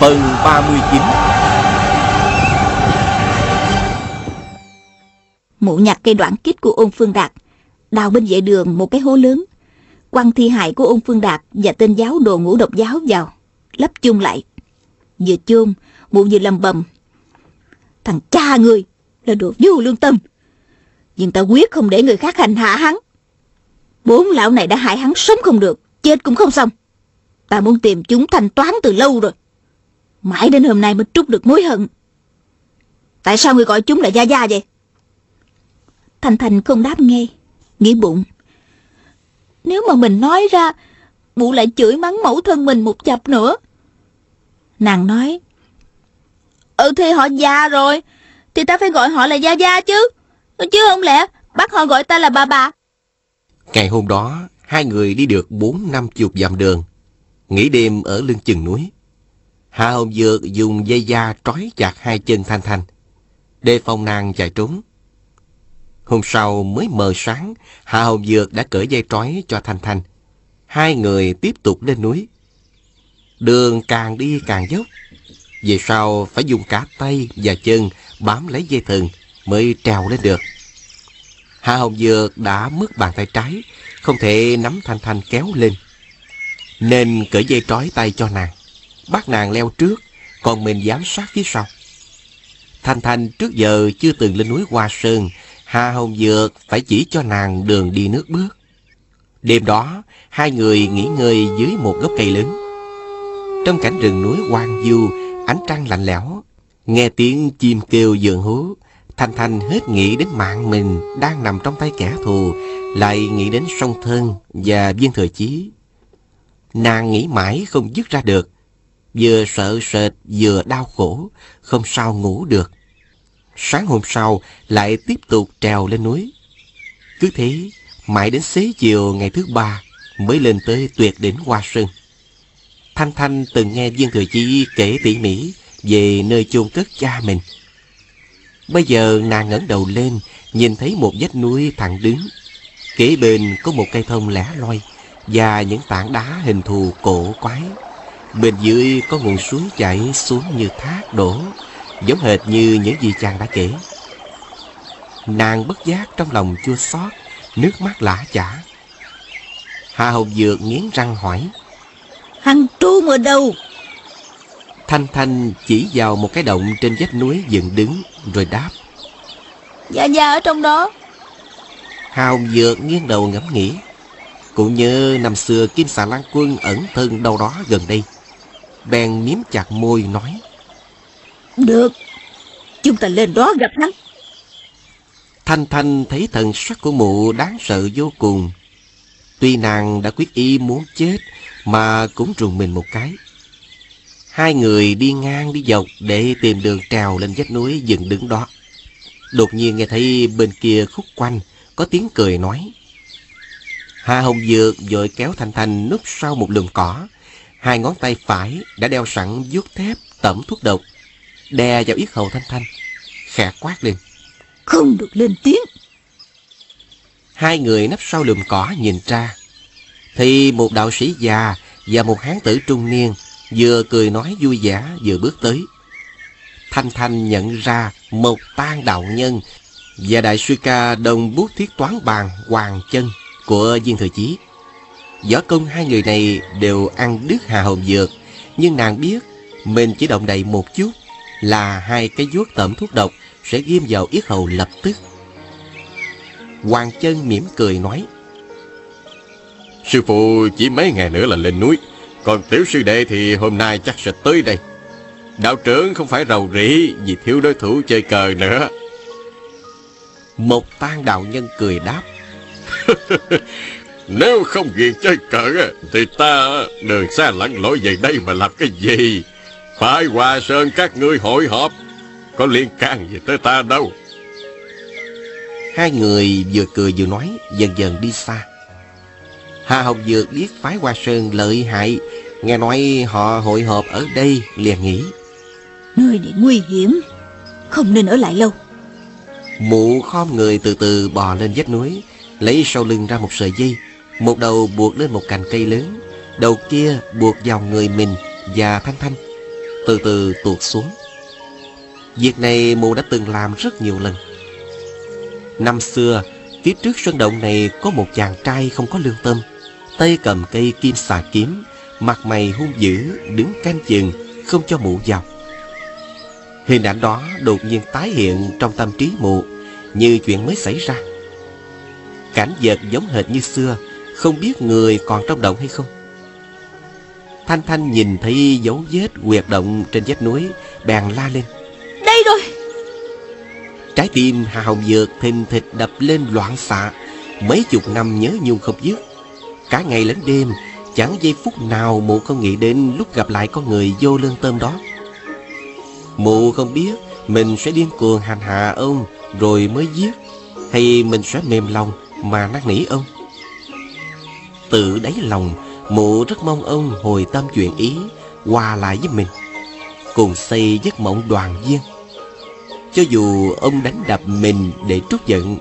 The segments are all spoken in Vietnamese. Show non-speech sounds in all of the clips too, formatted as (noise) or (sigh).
Phần 39 Mụ nhặt cây đoạn kích của ôn phương đạt, đào bên vệ đường một cái hố lớn, quăng thi hại của ôn phương đạt và tên giáo đồ ngũ độc giáo vào, lấp chung lại. Vừa chôn, mụ vừa lầm bầm. Thằng cha người là đồ vô lương tâm. Nhưng ta quyết không để người khác hành hạ hắn. Bốn lão này đã hại hắn sống không được, chết cũng không xong. Ta muốn tìm chúng thanh toán từ lâu rồi. Mãi đến hôm nay mới trút được mối hận. Tại sao người gọi chúng là Gia Gia vậy? Thành Thành không đáp nghe, nghĩ bụng. Nếu mà mình nói ra, mụ lại chửi mắng mẫu thân mình một chập nữa. Nàng nói, Ừ thì họ già rồi, thì ta phải gọi họ là Gia Gia chứ. Chứ không lẽ bắt họ gọi ta là bà bà. Ngày hôm đó, hai người đi được bốn năm chục dặm đường. Nghỉ đêm ở lưng chừng núi. Hạ Hồng Dược dùng dây da trói chặt hai chân Thanh Thanh. Đề phòng nàng chạy trốn. Hôm sau mới mờ sáng, Hạ Hồng Dược đã cởi dây trói cho Thanh Thanh. Hai người tiếp tục lên núi. Đường càng đi càng dốc. Về sau phải dùng cả tay và chân bám lấy dây thừng mới trèo lên được. Hạ Hồng Dược đã mất bàn tay trái, không thể nắm Thanh Thanh kéo lên. Nên cởi dây trói tay cho nàng, bắt nàng leo trước, còn mình giám sát phía sau. Thanh Thanh trước giờ chưa từng lên núi Hoa Sơn, Hà Hồng Dược phải chỉ cho nàng đường đi nước bước. Đêm đó, hai người nghỉ ngơi dưới một gốc cây lớn. Trong cảnh rừng núi hoang du, ánh trăng lạnh lẽo, nghe tiếng chim kêu dường hú, Thanh Thanh hết nghĩ đến mạng mình đang nằm trong tay kẻ thù, lại nghĩ đến song thân và viên thừa chí. Nàng nghĩ mãi không dứt ra được, vừa sợ sệt vừa đau khổ, không sao ngủ được. Sáng hôm sau lại tiếp tục trèo lên núi. Cứ thế, mãi đến xế chiều ngày thứ ba mới lên tới tuyệt đỉnh Hoa Sơn. Thanh Thanh từng nghe Viên Thừa Chi kể tỉ mỉ về nơi chôn cất cha mình. Bây giờ nàng ngẩng đầu lên, nhìn thấy một vách núi thẳng đứng. Kế bên có một cây thông lẻ loi và những tảng đá hình thù cổ quái. Bên dưới có nguồn suối chảy xuống như thác đổ, giống hệt như những gì chàng đã kể. Nàng bất giác trong lòng chua xót, nước mắt lã chả. Hà Hồng Dược nghiến răng hỏi. Hắn trú ở đâu? Thanh Thanh chỉ vào một cái động trên vách núi dựng đứng rồi đáp. Dạ dạ ở trong đó. Hà Hồng Dược nghiêng đầu ngẫm nghĩ. Cũng như năm xưa Kim Xà Lan Quân ẩn thân đâu đó gần đây. Bèn miếm chặt môi nói. Được, chúng ta lên đó gặp hắn. Thanh Thanh thấy thần sắc của mụ đáng sợ vô cùng. Tuy nàng đã quyết ý muốn chết mà cũng trùng mình một cái. Hai người đi ngang đi dọc để tìm đường trèo lên vách núi dựng đứng đó. Đột nhiên nghe thấy bên kia khúc quanh có tiếng cười nói. Hà Hồng Dược vội kéo Thanh Thanh núp sau một lùm cỏ. Hai ngón tay phải đã đeo sẵn vuốt thép tẩm thuốc độc. Đè vào yết hầu Thanh Thanh. Khẽ quát lên. Không được lên tiếng. Hai người nấp sau lùm cỏ nhìn ra. Thì một đạo sĩ già và một hán tử trung niên vừa cười nói vui vẻ vừa bước tới. Thanh Thanh nhận ra một tan đạo nhân và đại sư ca đồng bút thiết toán bàn Hoàng Chân của Viên Thừa Chí. Võ công hai người này đều ăn đứt hà hồn dược, nhưng nàng biết mình chỉ động đậy một chút là hai cái vuốt tẩm thuốc độc sẽ ghim vào yết hầu lập tức. Hoàng Chân mỉm cười nói. Sư phụ chỉ mấy ngày nữa là lên núi Còn tiểu sư đệ thì hôm nay chắc sẽ tới đây Đạo trưởng không phải rầu rĩ Vì thiếu đối thủ chơi cờ nữa Một tan đạo nhân cười đáp. (laughs) Nếu không ghiền chơi cờ Thì ta đường xa lặn lội về đây mà làm cái gì. Phải hòa sơn các ngươi hội họp Có liên can gì tới ta đâu. Hai người vừa cười vừa nói Dần dần đi xa. Hà Hồng Dược biết phái Hoa Sơn lợi hại Nghe nói họ hội họp ở đây liền nghĩ. Nơi này nguy hiểm Không nên ở lại lâu. Mụ khom người từ từ bò lên vách núi Lấy sau lưng ra một sợi dây một đầu buộc lên một cành cây lớn, Đầu kia buộc vào người mình và Thanh Thanh. Từ từ tuột xuống. Việc này mụ đã từng làm rất nhiều lần. Năm xưa, Phía trước sân động này có một chàng trai không có lương tâm. Tay cầm cây kim xà kiếm, Mặt mày hung dữ, Đứng canh chừng, Không cho mụ vào. Hình ảnh đó đột nhiên tái hiện trong tâm trí mụ, Như chuyện mới xảy ra. Cảnh vật giống hệt như xưa không biết người còn trong động hay không? Thanh Thanh nhìn thấy dấu vết quyệt động trên vách núi Bèn la lên. Đây rồi. Trái tim Hà Hồng Dược thình thịch đập lên loạn xạ. Mấy chục năm nhớ nhung không dứt. Cả ngày lẫn đêm Chẳng giây phút nào mụ không nghĩ đến lúc gặp lại con người vô lương tâm đó. Mụ không biết mình sẽ điên cuồng hành hạ ông rồi mới giết Hay mình sẽ mềm lòng mà năn nỉ ông Tự đáy lòng, mụ rất mong ông hồi tâm chuyện ý, Hòa lại với mình, Cùng xây giấc mộng đoàn viên. Cho dù ông đánh đập mình để trút giận,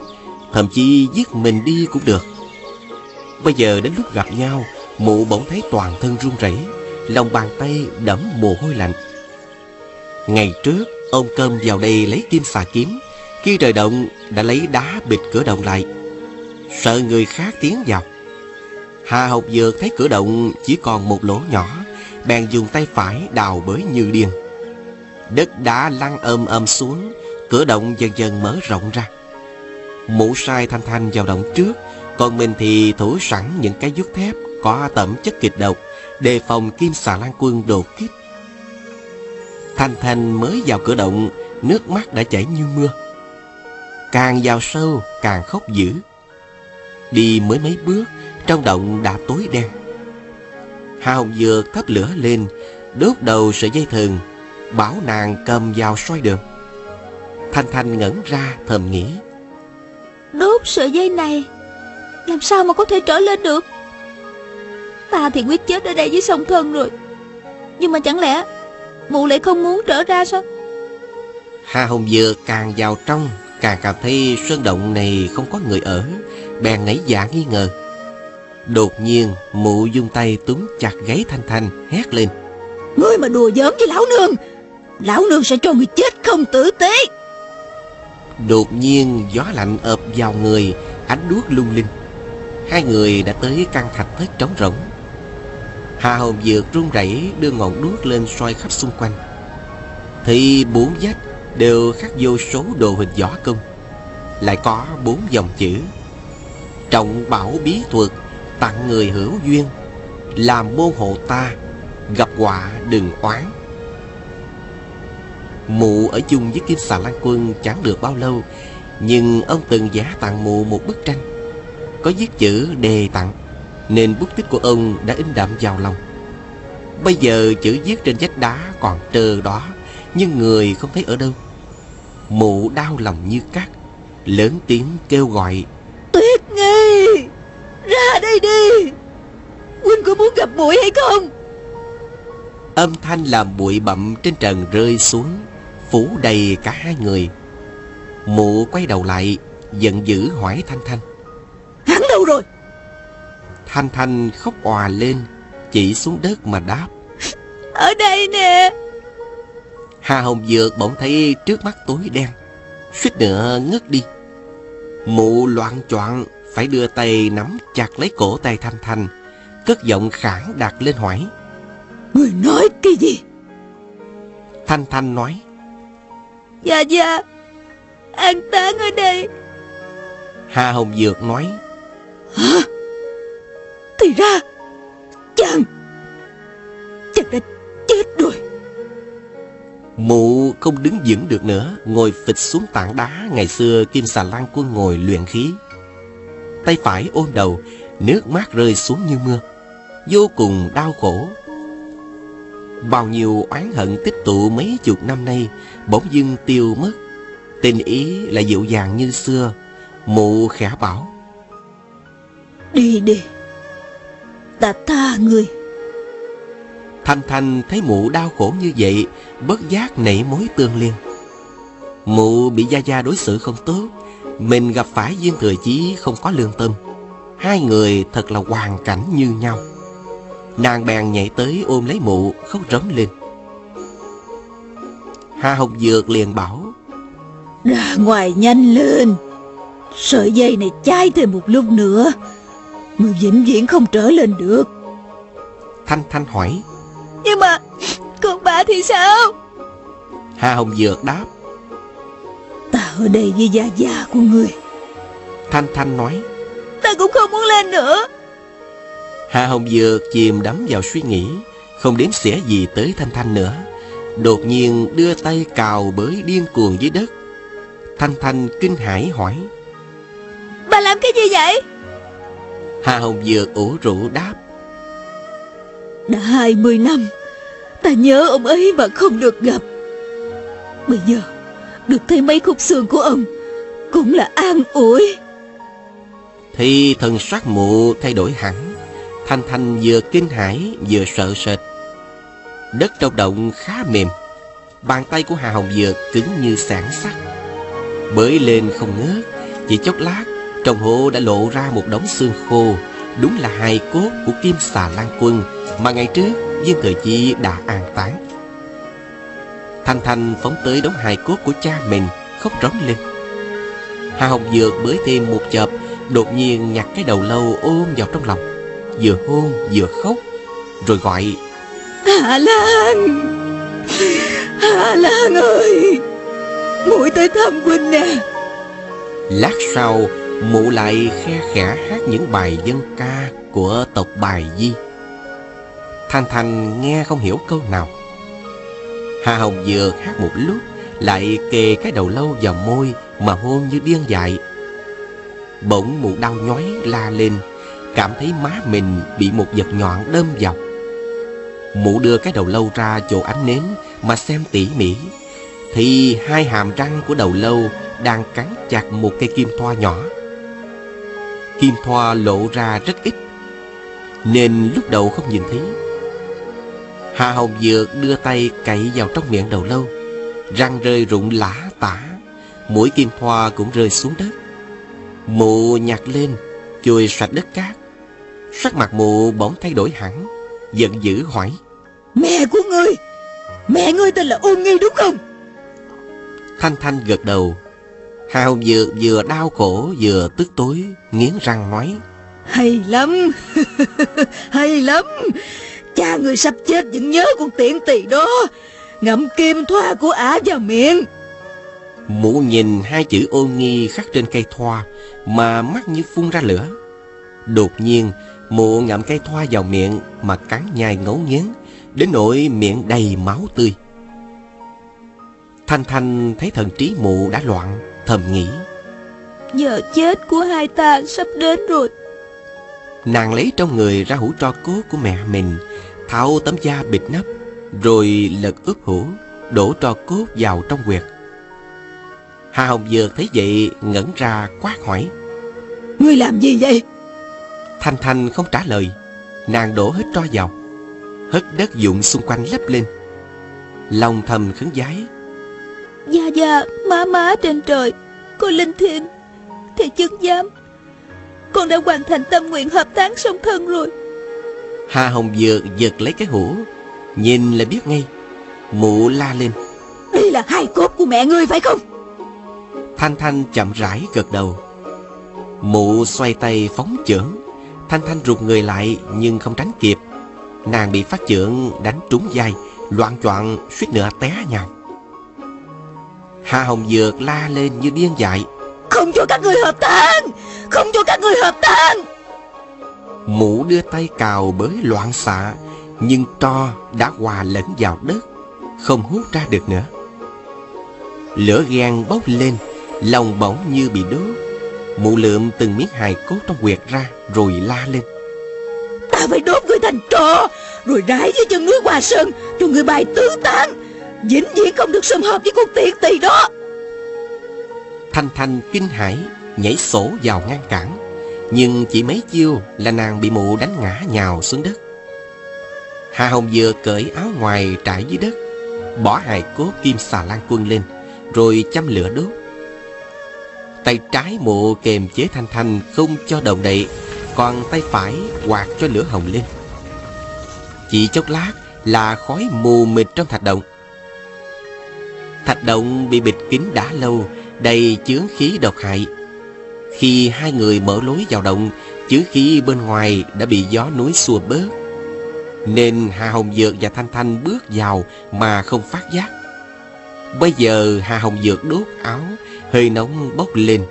Thậm chí giết mình đi cũng được. Bây giờ đến lúc gặp nhau, Mụ bỗng thấy toàn thân run rẩy, Lòng bàn tay đẫm mồ hôi lạnh. Ngày trước, Ông cơm vào đây lấy kim xà kiếm, Khi trời động đã lấy đá bịt cửa động lại. Sợ người khác tiến vào Hà Học Dược thấy cửa động chỉ còn một lỗ nhỏ Bèn dùng tay phải đào bới như điên Đất đá lăn ầm ầm xuống Cửa động dần dần mở rộng ra Mũ sai thanh thanh vào động trước Còn mình thì thủ sẵn những cái dút thép Có tẩm chất kịch độc Đề phòng kim xà lan quân đột kích Thanh Thanh mới vào cửa động, nước mắt đã chảy như mưa. Càng vào sâu, càng khóc dữ. Đi mới mấy bước, trong động đã tối đen. Hà Hồng Dược thắp lửa lên, đốt đầu sợi dây thừng, bảo nàng cầm vào soi đường. Thanh Thanh ngẩn ra thầm nghĩ. Đốt sợi dây này, làm sao mà có thể trở lên được? Ta thì quyết chết ở đây với song thân rồi. Nhưng mà chẳng lẽ Mụ lại không muốn trở ra sao Hà Hồng Dược càng vào trong Càng cảm thấy sơn động này không có người ở Bèn nảy dạ nghi ngờ Đột nhiên mụ dung tay túm chặt gáy Thanh Thanh Hét lên. Ngươi mà đùa giỡn với lão nương Lão nương sẽ cho người chết không tử tế. Đột nhiên gió lạnh ập vào người Ánh đuốc lung linh. Hai người đã tới căn thạch thất trống rỗng. Hà Hồng Dược run rẩy đưa ngọn đuốc lên soi khắp xung quanh. Thì bốn vách đều khắc vô số đồ hình võ công. Lại có bốn dòng chữ. Trọng bảo bí thuật Tặng người hữu duyên, Làm môn hộ ta, Gặp họa đừng oán. Mụ ở chung với Kim Xà Lan Quân chẳng được bao lâu, Nhưng ông từng giả tặng mụ một bức tranh, Có viết chữ đề tặng, nên bút tích của ông đã in đậm vào lòng. Bây giờ chữ viết trên vách đá còn trơ đó, Nhưng người không thấy ở đâu. Mụ đau lòng như cắt, Lớn tiếng kêu gọi ra đây đi. Huynh có muốn gặp bụi hay không? Âm thanh làm bụi bặm trên trần rơi xuống Phủ đầy cả hai người. Mụ quay đầu lại Giận dữ hỏi Thanh Thanh. Hắn đâu rồi? Thanh Thanh khóc òa lên Chỉ xuống đất mà đáp. Ở đây nè. Hà Hồng Dược bỗng thấy trước mắt tối đen Suýt nữa ngất đi. Mụ loạn choạng Phải đưa tay nắm chặt lấy cổ tay Thanh Thanh Cất giọng khản đặt lên hỏi. Người nói cái gì? Thanh Thanh nói. Dạ dạ An táng ở đây. Hà Hồng Dược nói. Hả? Thì ra Chàng Chàng đã chết rồi. Mụ không đứng vững được nữa Ngồi phịch xuống tảng đá Ngày xưa Kim Xà Lan Quân ngồi luyện khí Tay phải ôm đầu Nước mắt rơi xuống như mưa. Vô cùng đau khổ. Bao nhiêu oán hận tích tụ mấy chục năm nay Bỗng dưng tiêu mất. Tình ý là dịu dàng như xưa. Mụ khẽ bảo Đi đi Ta tha người. Thanh Thanh thấy mụ đau khổ như vậy Bất giác nảy mối tương liên. Mụ bị Gia Gia đối xử không tốt Mình gặp phải viên thừa chí không có lương tâm. Hai người thật là hoàn cảnh như nhau. Nàng bèn nhảy tới ôm lấy mụ khóc rống lên. Hà Hồng Dược liền bảo Ra ngoài nhanh lên. Sợi dây này chai thêm một lúc nữa. Người vĩnh viễn không trở lên được. Thanh Thanh hỏi Nhưng mà Con bà thì sao? Hà Hồng Dược đáp ở đây với gia gia của người. Thanh Thanh nói Ta cũng không muốn lên nữa. Hà Hồng Dược chìm đắm vào suy nghĩ Không đếm xỉa gì tới Thanh Thanh nữa. Đột nhiên đưa tay cào bới điên cuồng dưới đất. Thanh Thanh kinh hãi hỏi Bà làm cái gì vậy? Hà Hồng Dược ủ rũ đáp Đã hai mươi năm Ta nhớ ông ấy mà không được gặp. Bây giờ được thấy mấy khúc xương của ông. Cũng là an ủi. Thì thần sắc mụ thay đổi hẳn. Thanh Thanh vừa kinh hãi, vừa sợ sệt. Đất trong động khá mềm. Bàn tay của Hà Hồng Dược cứng như sản sắt. Bới lên không ngớt, Chỉ chốc lát, Trong hộ đã lộ ra một đống xương khô. Đúng là hài cốt của Kim Xà Lan Quân Mà ngày trước Viên Thời Chi đã an táng. Thanh Thanh phóng tới đống hài cốt của cha mình Khóc rống lên. Hà Hồng Dược bới thêm một chập Đột nhiên nhặt cái đầu lâu ôm vào trong lòng. Vừa hôn vừa khóc Rồi gọi Hà Lan! Hà Lan ơi! Muội tới thăm huynh nè! Lát sau Mụ lại khe khẽ hát những bài dân ca Của tộc bài Di. Thanh Thanh nghe không hiểu câu nào Hà Hồng vừa hát một lúc, Lại kề cái đầu lâu vào môi Mà hôn như điên dại. Bỗng mụ đau nhói la lên, Cảm thấy má mình bị một vật nhọn đâm vào. Mụ đưa cái đầu lâu ra chỗ ánh nến Mà xem tỉ mỉ, Thì hai hàm răng của đầu lâu Đang cắn chặt một cây kim thoa nhỏ. Kim thoa lộ ra rất ít, Nên lúc đầu không nhìn thấy Hà Hồng Dược đưa tay cậy vào trong miệng đầu lâu. Răng rơi rụng lã tả Mũi kim thoa cũng rơi xuống đất. Mụ nhặt lên Chùi sạch đất cát. Sắc mặt mụ bỗng thay đổi hẳn Giận dữ hỏi. Mẹ của ngươi Mẹ ngươi tên là Ôn Nghi đúng không? Thanh Thanh gật đầu. Hà Hồng Dược vừa đau khổ vừa tức tối Nghiến răng nói. Hay lắm (laughs) Hay lắm Cha người sắp chết vẫn nhớ con tiện tỳ đó. Ngậm kim thoa của ả vào miệng. Mụ nhìn hai chữ ôn nghi khắc trên cây thoa Mà mắt như phun ra lửa. Đột nhiên Mụ ngậm cây thoa vào miệng Mà cắn nhai ngấu nghiến Đến nỗi miệng đầy máu tươi. Thanh Thanh thấy thần trí mụ đã loạn Thầm nghĩ. Giờ chết của hai ta sắp đến rồi. Nàng lấy trong người ra hũ tro cốt của mẹ mình Tháo tấm da bịt nắp Rồi lật ướp hũ Đổ tro cốt vào trong quyệt Hà Hồng Dược thấy vậy ngẩn ra quát hỏi Ngươi làm gì vậy? Thanh Thanh không trả lời Nàng đổ hết tro vào Hất đất dụng xung quanh lấp lên. Lòng thầm khấn giái Gia Gia má má trên trời Cô Linh Thiên Thầy chứng giám Con đã hoàn thành tâm nguyện hợp táng song thân rồi Hà Hồng Dược giật lấy cái hũ Nhìn là biết ngay. Mụ la lên. Đây là hai cốt của mẹ ngươi phải không? Thanh Thanh chậm rãi gật đầu. Mụ xoay tay phóng chưởng. Thanh Thanh rụt người lại nhưng không tránh kịp. Nàng bị phát chưởng đánh trúng vai Loạn choạng suýt nữa té nhào. Hà Hồng Dược la lên như điên dại. Không cho các người hợp táng Không cho các người hợp táng Mụ đưa tay cào bới loạn xạ Nhưng tro đã hòa lẫn vào đất Không hút ra được nữa. Lửa ghen bốc lên Lòng bỗng như bị đốt. Mụ lượm từng miếng hài cốt trong quyệt ra Rồi la lên. Ta phải đốt người thành trò Rồi rải dưới chân núi Hòa Sơn Cho người bài tứ tán. Vĩnh viễn không được sum hợp với con tiện tỳ đó. Thanh Thanh kinh hãi Nhảy sổ vào ngăn cản nhưng chỉ mấy chiêu là nàng bị mụ đánh ngã nhào xuống đất. Hà Hồng vừa cởi áo ngoài trải dưới đất, Bỏ hài cốt kim xà lan quân lên, Rồi châm lửa đốt. Tay trái mụ kềm chế Thanh Thanh không cho động đậy, Còn tay phải quạt cho lửa hồng lên. Chỉ chốc lát là khói mù mịt trong thạch động. Thạch động bị bịt kín đã lâu, Đầy chướng khí độc hại. Khi hai người mở lối vào động chứ khí bên ngoài đã bị gió núi xua bớt. Nên Hà Hồng Dược và Thanh Thanh bước vào mà không phát giác. Bây giờ Hà Hồng Dược đốt áo, Hơi nóng bốc lên,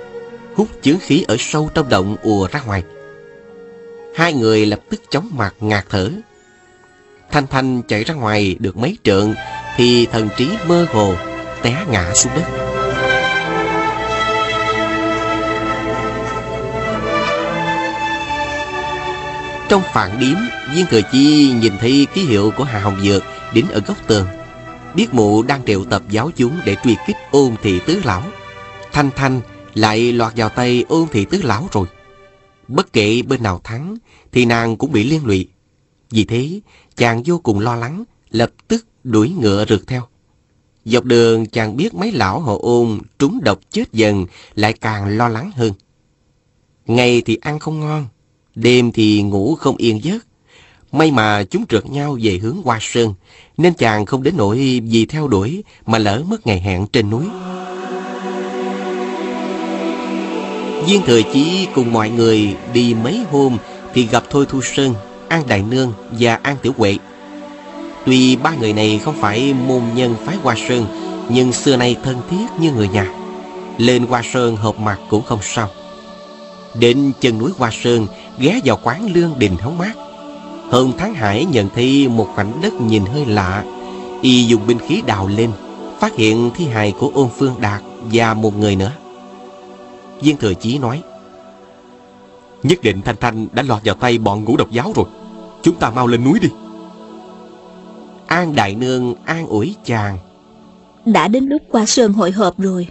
Hút chướng khí ở sâu trong động ùa ra ngoài. Hai người lập tức chóng mặt ngạt thở. Thanh Thanh chạy ra ngoài được mấy trượng Thì thần trí mơ hồ Té ngã xuống đất. Trong phản điếm, Viên Thừa Chi nhìn thấy ký hiệu của Hà Hồng Dược Đính ở góc tường. Biết mụ đang triệu tập giáo chúng Để truy kích ôn thị tứ lão. Thanh Thanh lại lọt vào tay ôn thị tứ lão rồi. Bất kể bên nào thắng, Thì nàng cũng bị liên lụy. Vì thế, chàng vô cùng lo lắng, Lập tức đuổi ngựa rượt theo. Dọc đường, chàng biết mấy lão hộ ôn Trúng độc chết dần Lại càng lo lắng hơn. Ngày thì ăn không ngon Đêm thì ngủ không yên giấc. May mà chúng trượt nhau về hướng Hoa Sơn, nên chàng không đến nỗi vì theo đuổi mà lỡ mất ngày hẹn trên núi. Viên Thừa Chí cùng mọi người đi mấy hôm thì gặp Thôi Thu Sơn, An Đại Nương và An Tiểu Huệ. Tuy ba người này không phải môn nhân phái Hoa Sơn, nhưng xưa nay thân thiết như người nhà. Lên Hoa Sơn hợp mặt cũng không sao. Đến chân núi Hoa Sơn, ghé vào quán lương đình hóng mát. Hơn tháng Hải nhận thấy một khoảnh đất nhìn hơi lạ. Y dùng binh khí đào lên, phát hiện thi hài của ôn phương đạt và một người nữa. Viên Thừa Chí nói, Nhất định Thanh Thanh đã lọt vào tay bọn ngũ độc giáo rồi. Chúng ta mau lên núi đi. An Đại Nương an ủi chàng. Đã đến lúc qua sơn hội họp rồi.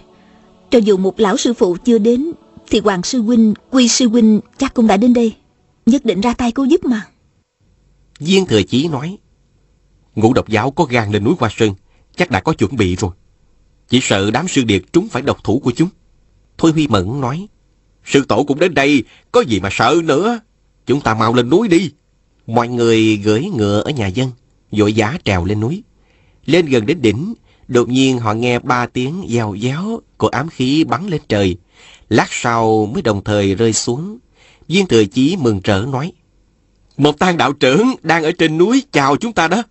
Cho dù một lão sư phụ chưa đến thì Hoàng Sư Huynh, Quy Sư Huynh chắc cũng đã đến đây. Nhất định ra tay cứu giúp mà. Viên Thừa Chí nói, Ngũ độc giáo có gan lên núi Hoa Sơn, chắc đã có chuẩn bị rồi. Chỉ sợ đám sư điệt chúng phải độc thủ của chúng. Thôi Huy Mẫn nói, Sư tổ cũng đến đây, có gì mà sợ nữa. Chúng ta mau lên núi đi. Mọi người gửi ngựa ở nhà dân, dội giá trèo lên núi. Lên gần đến đỉnh, đột nhiên họ nghe ba tiếng gieo giáo của ám khí bắn lên trời. Lát sau mới đồng thời rơi xuống. Viên thừa chí mừng rỡ nói. Một tang đạo trưởng đang ở trên núi chào chúng ta đó.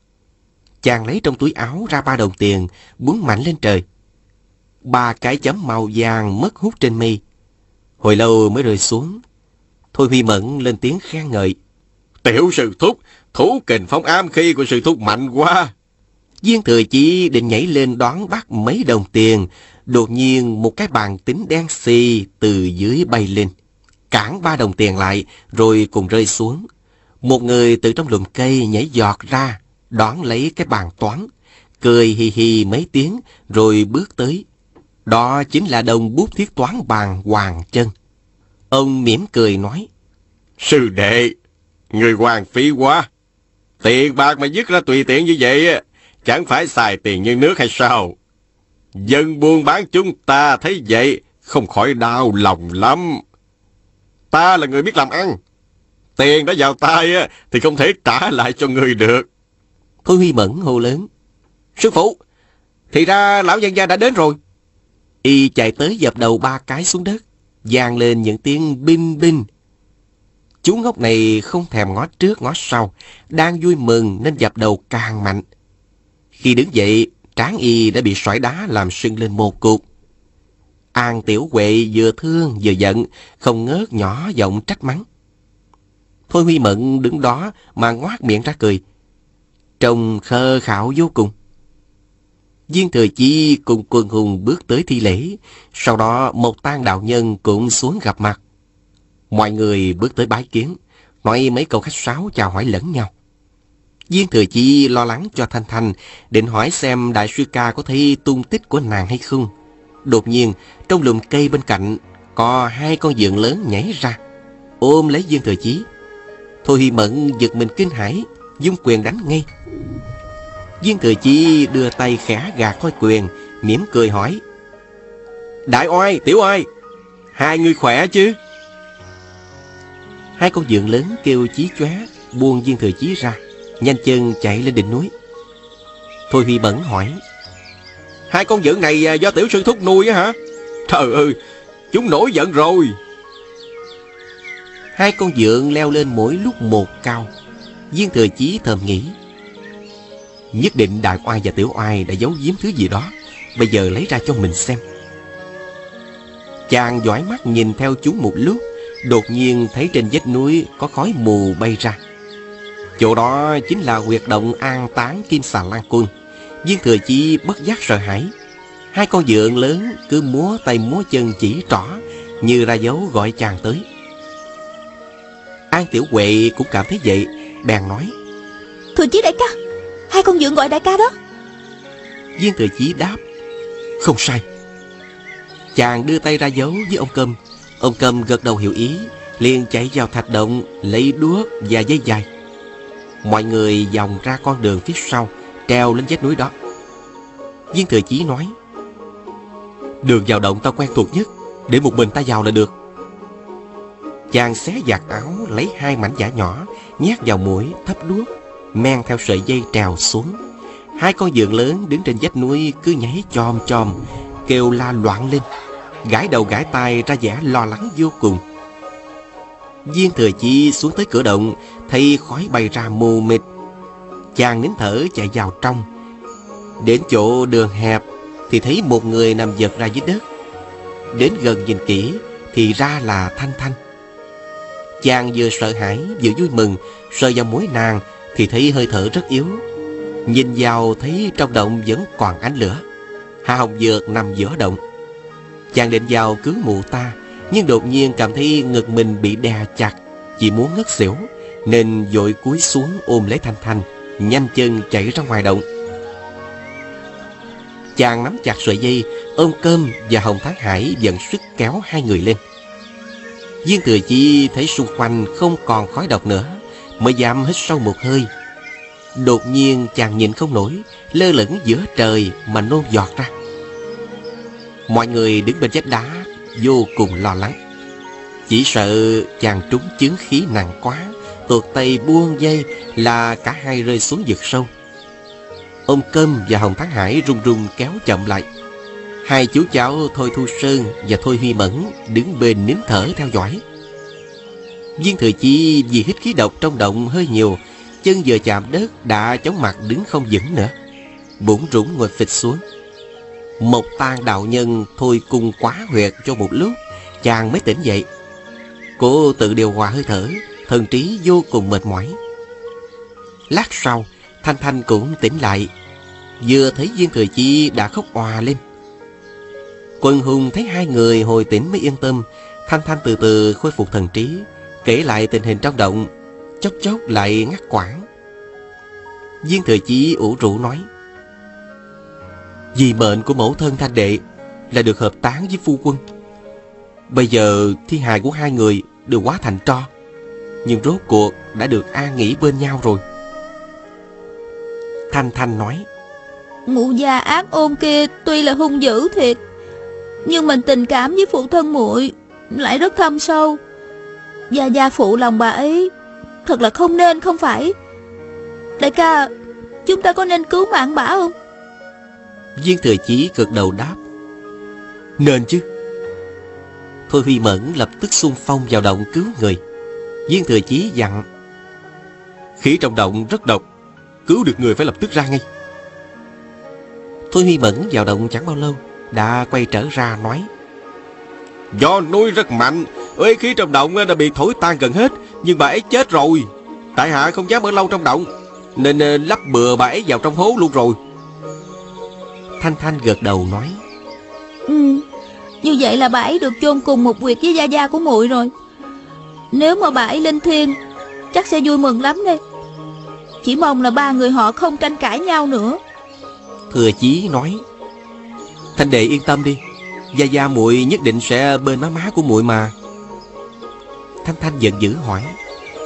Chàng lấy trong túi áo ra ba đồng tiền, búng mạnh lên trời. Ba cái chấm màu vàng mất hút trên mây. Hồi lâu mới rơi xuống. Thôi Huy Mẫn lên tiếng khen ngợi. Tiểu sư thúc, thủ kình phong am khi của sư thúc mạnh quá. Viên thừa chí định nhảy lên đón bắt mấy đồng tiền, Đột nhiên một cái bàn tính đen xì từ dưới bay lên. Cản ba đồng tiền lại rồi cùng rơi xuống. Một người từ trong lùm cây nhảy giọt ra, đón lấy cái bàn toán. Cười hì hì mấy tiếng rồi bước tới. Đó chính là đồng bút thiết toán bàn Hoàng Chân. Ông mỉm cười nói. Sư đệ, người hoàng phí quá. Tiền bạc mà dứt ra tùy tiện như vậy, chẳng phải xài tiền như nước hay sao? Dân buôn bán chúng ta thấy vậy, không khỏi đau lòng lắm. Ta là người biết làm ăn. Tiền đã vào tay thì không thể trả lại cho người được. Thôi Huy Mẫn hô lớn. Sư phụ, thì ra lão dân gia đã đến rồi. Y chạy tới dập đầu ba cái xuống đất, vang lên những tiếng binh binh. Chú ngốc này không thèm ngó trước ngó sau, đang vui mừng nên dập đầu càng mạnh. Khi đứng dậy, tráng y đã bị sỏi đá làm sưng lên một cục. An Tiểu Huệ vừa thương vừa giận, không ngớt nhỏ giọng trách mắng. Thôi Huy Mận đứng đó mà ngoác miệng ra cười. Trông khơ khảo vô cùng. Viên Thừa Chi cùng quân hùng bước tới thi lễ, sau đó một tang đạo nhân cũng xuống gặp mặt. Mọi người bước tới bái kiến, nói mấy câu khách sáo chào hỏi lẫn nhau. Viên Thừa Chi lo lắng cho Thanh Thanh, định hỏi xem đại sư ca có thấy tung tích của nàng hay không. Đột nhiên, trong lùm cây bên cạnh, có hai con dượng lớn nhảy ra, ôm lấy Viên Thừa Chi. Thôi Hi Mẫn giật mình kinh hãi, dung quyền đánh ngay. Viên Thừa Chi đưa tay khẽ gạt khói quyền, mỉm cười hỏi. Đại oai, tiểu oai, hai người khỏe chứ? Hai con dượng lớn kêu chí chóe, buông Viên Thừa Chí ra, nhanh chân chạy lên đỉnh núi. Thôi Huy Bẩn hỏi. Hai con dượng này à, do tiểu sư thúc nuôi á hả? Trời ơi, chúng nổi giận rồi. Hai con dượng leo lên mỗi lúc một cao. Viên Thừa Chí thầm nghĩ. Nhất định đại oai và tiểu oai đã giấu giếm thứ gì đó Bây giờ lấy ra cho mình xem Chàng dõi mắt nhìn theo chúng một lúc Đột nhiên thấy trên vách núi có khói mù bay ra Chỗ đó chính là huyệt động an táng Kim Xà Lan Quân Viên Thừa Chi bất giác sợ hãi. Hai con dượng lớn cứ múa tay múa chân chỉ trỏ Như ra dấu gọi chàng tới. An Tiểu Huệ cũng cảm thấy vậy Bèn nói Thừa Chí đại ca Hai con dượng gọi đại ca đó. Viên Thừa Chí đáp Không sai. Chàng đưa tay ra dấu với ông Câm. Ông Câm gật đầu hiểu ý liền chạy vào thạch động lấy đuốc và dây dài mọi người vòng ra con đường phía sau treo lên vách núi đó. Viên thừa chí nói, đường vào động ta quen thuộc nhất, để một mình ta vào là được. Chàng xé giặt áo, lấy hai mảnh giả nhỏ, nhét vào mũi thấp đuốc, men theo sợi dây trèo xuống. Hai con dượng lớn đứng trên vách núi cứ nhảy chom chom kêu la loạn lên, gãi đầu gãi tay ra vẻ lo lắng vô cùng. Viên thừa chi xuống tới cửa động thấy khói bay ra mù mịt. Chàng nín thở chạy vào trong. Đến chỗ đường hẹp thì thấy một người nằm giật ra dưới đất. Đến gần nhìn kỹ thì ra là thanh thanh. Chàng vừa sợ hãi, vừa vui mừng, sờ vào mũi nàng thì thấy hơi thở rất yếu. Nhìn vào thấy trong động vẫn còn ánh lửa. Hà hồng dược nằm giữa động. Chàng định vào cứu mụ ta, nhưng đột nhiên cảm thấy ngực mình bị đè chặt chỉ muốn ngất xỉu nên vội cúi xuống ôm lấy thanh thanh, nhanh chân chạy ra ngoài động. Chàng nắm chặt sợi dây, ôm cơm và hồng Thái hải dần sức kéo hai người lên. Viên thừa chi thấy xung quanh không còn khói độc nữa, mới dám hít sâu một hơi. Đột nhiên chàng nhìn không nổi, lơ lửng giữa trời mà nôn giọt ra. Mọi người đứng bên vách đá, vô cùng lo lắng. Chỉ sợ chàng trúng chứng khí nặng quá tuột tay buông dây là cả hai rơi xuống vực sâu. Ông cơm và hồng thắng hải run run kéo chậm lại. Hai chú cháu thôi thu sơn và thôi huy mẫn đứng bên nín thở theo dõi. Viên thừa chi vì hít khí độc trong động hơi nhiều, chân vừa chạm đất đã chóng mặt đứng không vững nữa. Bụng rũng ngồi phịch xuống. Một tang đạo nhân thôi cung quá huyệt cho một lúc, chàng mới tỉnh dậy. Cô tự điều hòa hơi thở thần trí vô cùng mệt mỏi. Lát sau, thanh thanh cũng tỉnh lại. Vừa thấy viên thừa chi đã khóc òa lên. Quân hùng thấy hai người hồi tỉnh mới yên tâm, thanh thanh từ từ khôi phục thần trí, kể lại tình hình trong động, chốc chốc lại ngắt quãng. Viên thừa chi ủ rũ nói, vì mệnh của mẫu thân thanh đệ là được hợp tán với phu quân. Bây giờ thi hài của hai người đều quá thành tro nhưng rốt cuộc đã được an nghỉ bên nhau rồi. Thanh thanh nói ngụ gia ác ôn kia tuy là hung dữ thiệt nhưng mình tình cảm với phụ thân muội lại rất thâm sâu. Gia gia phụ lòng bà ấy thật là không nên không phải. Đại ca chúng ta có nên cứu mạng bà không? Viên thừa chí cực đầu đáp nên chứ. Thôi huy mẫn lập tức xung phong vào động cứu người viên thừa chí dặn khí trong động rất độc cứu được người phải lập tức ra ngay thôi huy mẫn vào động chẳng bao lâu đã quay trở ra nói Do núi rất mạnh Uế khí trong động đã bị thổi tan gần hết Nhưng bà ấy chết rồi Tại hạ không dám ở lâu trong động Nên ờ, lắp bừa bà ấy vào trong hố luôn rồi Thanh Thanh gật đầu nói. Ừ, như vậy là bà ấy được chôn cùng một quyệt với gia gia của muội rồi. Nếu mà bà ấy lên thiên, chắc sẽ vui mừng lắm đây. Chỉ mong là ba người họ không tranh cãi nhau nữa. Thừa chí nói. Thanh đệ yên tâm đi, gia gia muội nhất định sẽ bên má má của muội mà. Thanh Thanh giận dữ hỏi.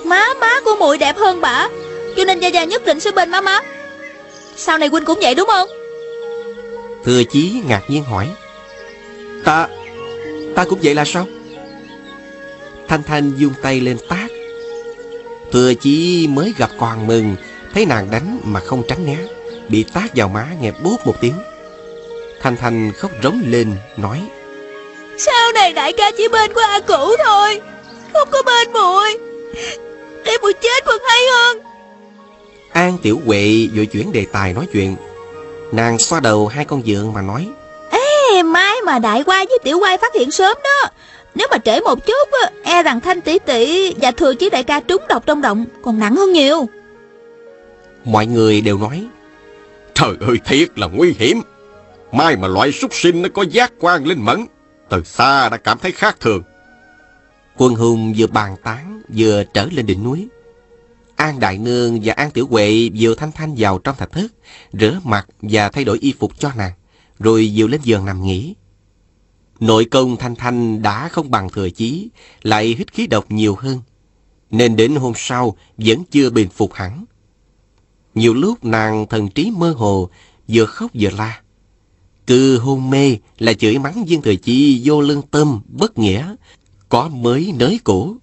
Má má của muội đẹp hơn bà, cho nên gia gia nhất định sẽ bên má má. Sau này huynh cũng vậy đúng không? Thừa chí ngạc nhiên hỏi. Ta, ta cũng vậy là sao? Thanh Thanh dung tay lên tát. Thừa chí mới gặp còn mừng, thấy nàng đánh mà không tránh né, bị tát vào má nghe bút một tiếng. Thanh Thanh khóc rống lên, nói. Sau này đại ca chỉ bên của A Cửu thôi, không có bên muội. Để muội chết còn hay hơn. An Tiểu Huệ vội chuyển đề tài nói chuyện. Nàng xoa đầu hai con dượng mà nói. Ê, mai mà đại quai với tiểu quai phát hiện sớm đó. Nếu mà trễ một chút, e rằng Thanh tỷ tỷ và thừa chí đại ca trúng độc trong động còn nặng hơn nhiều. Mọi người đều nói. Trời ơi thiệt là nguy hiểm. Mai mà loại súc sinh nó có giác quan linh mẫn. Từ xa đã cảm thấy khác thường. Quân hùng vừa bàn tán vừa trở lên đỉnh núi. An Đại Nương và An Tiểu Huệ vừa Thanh Thanh vào trong thạch thất, rửa mặt và thay đổi y phục cho nàng, rồi dìu lên giường nằm nghỉ. Nội công Thanh Thanh đã không bằng thừa chí, lại hít khí độc nhiều hơn, nên đến hôm sau vẫn chưa bình phục hẳn. Nhiều lúc nàng thần trí mơ hồ, vừa khóc vừa la. Cứ hôn mê là chửi mắng viên thừa chí vô lương tâm, bất nghĩa, có mới nới cũ.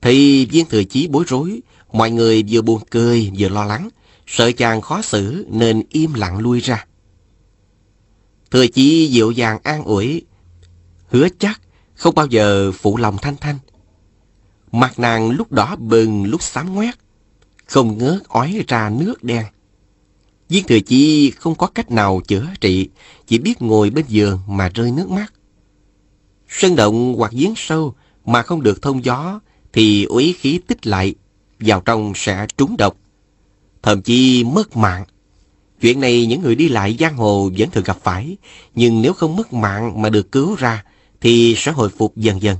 Thì viên thừa chí bối rối, mọi người vừa buồn cười vừa lo lắng, sợ chàng khó xử nên im lặng lui ra. Thừa chí dịu dàng an ủi, hứa chắc không bao giờ phụ lòng Thanh Thanh. Mặt nàng lúc đỏ bừng lúc xám ngoét, không ngớt ói ra nước đen. Viên thừa chi không có cách nào chữa trị, chỉ biết ngồi bên giường mà rơi nước mắt. sân động hoặc giếng sâu mà không được thông gió thì uế khí tích lại, vào trong sẽ trúng độc. Thậm chí mất mạng. Chuyện này những người đi lại giang hồ vẫn thường gặp phải, nhưng nếu không mất mạng mà được cứu ra thì sẽ hồi phục dần dần.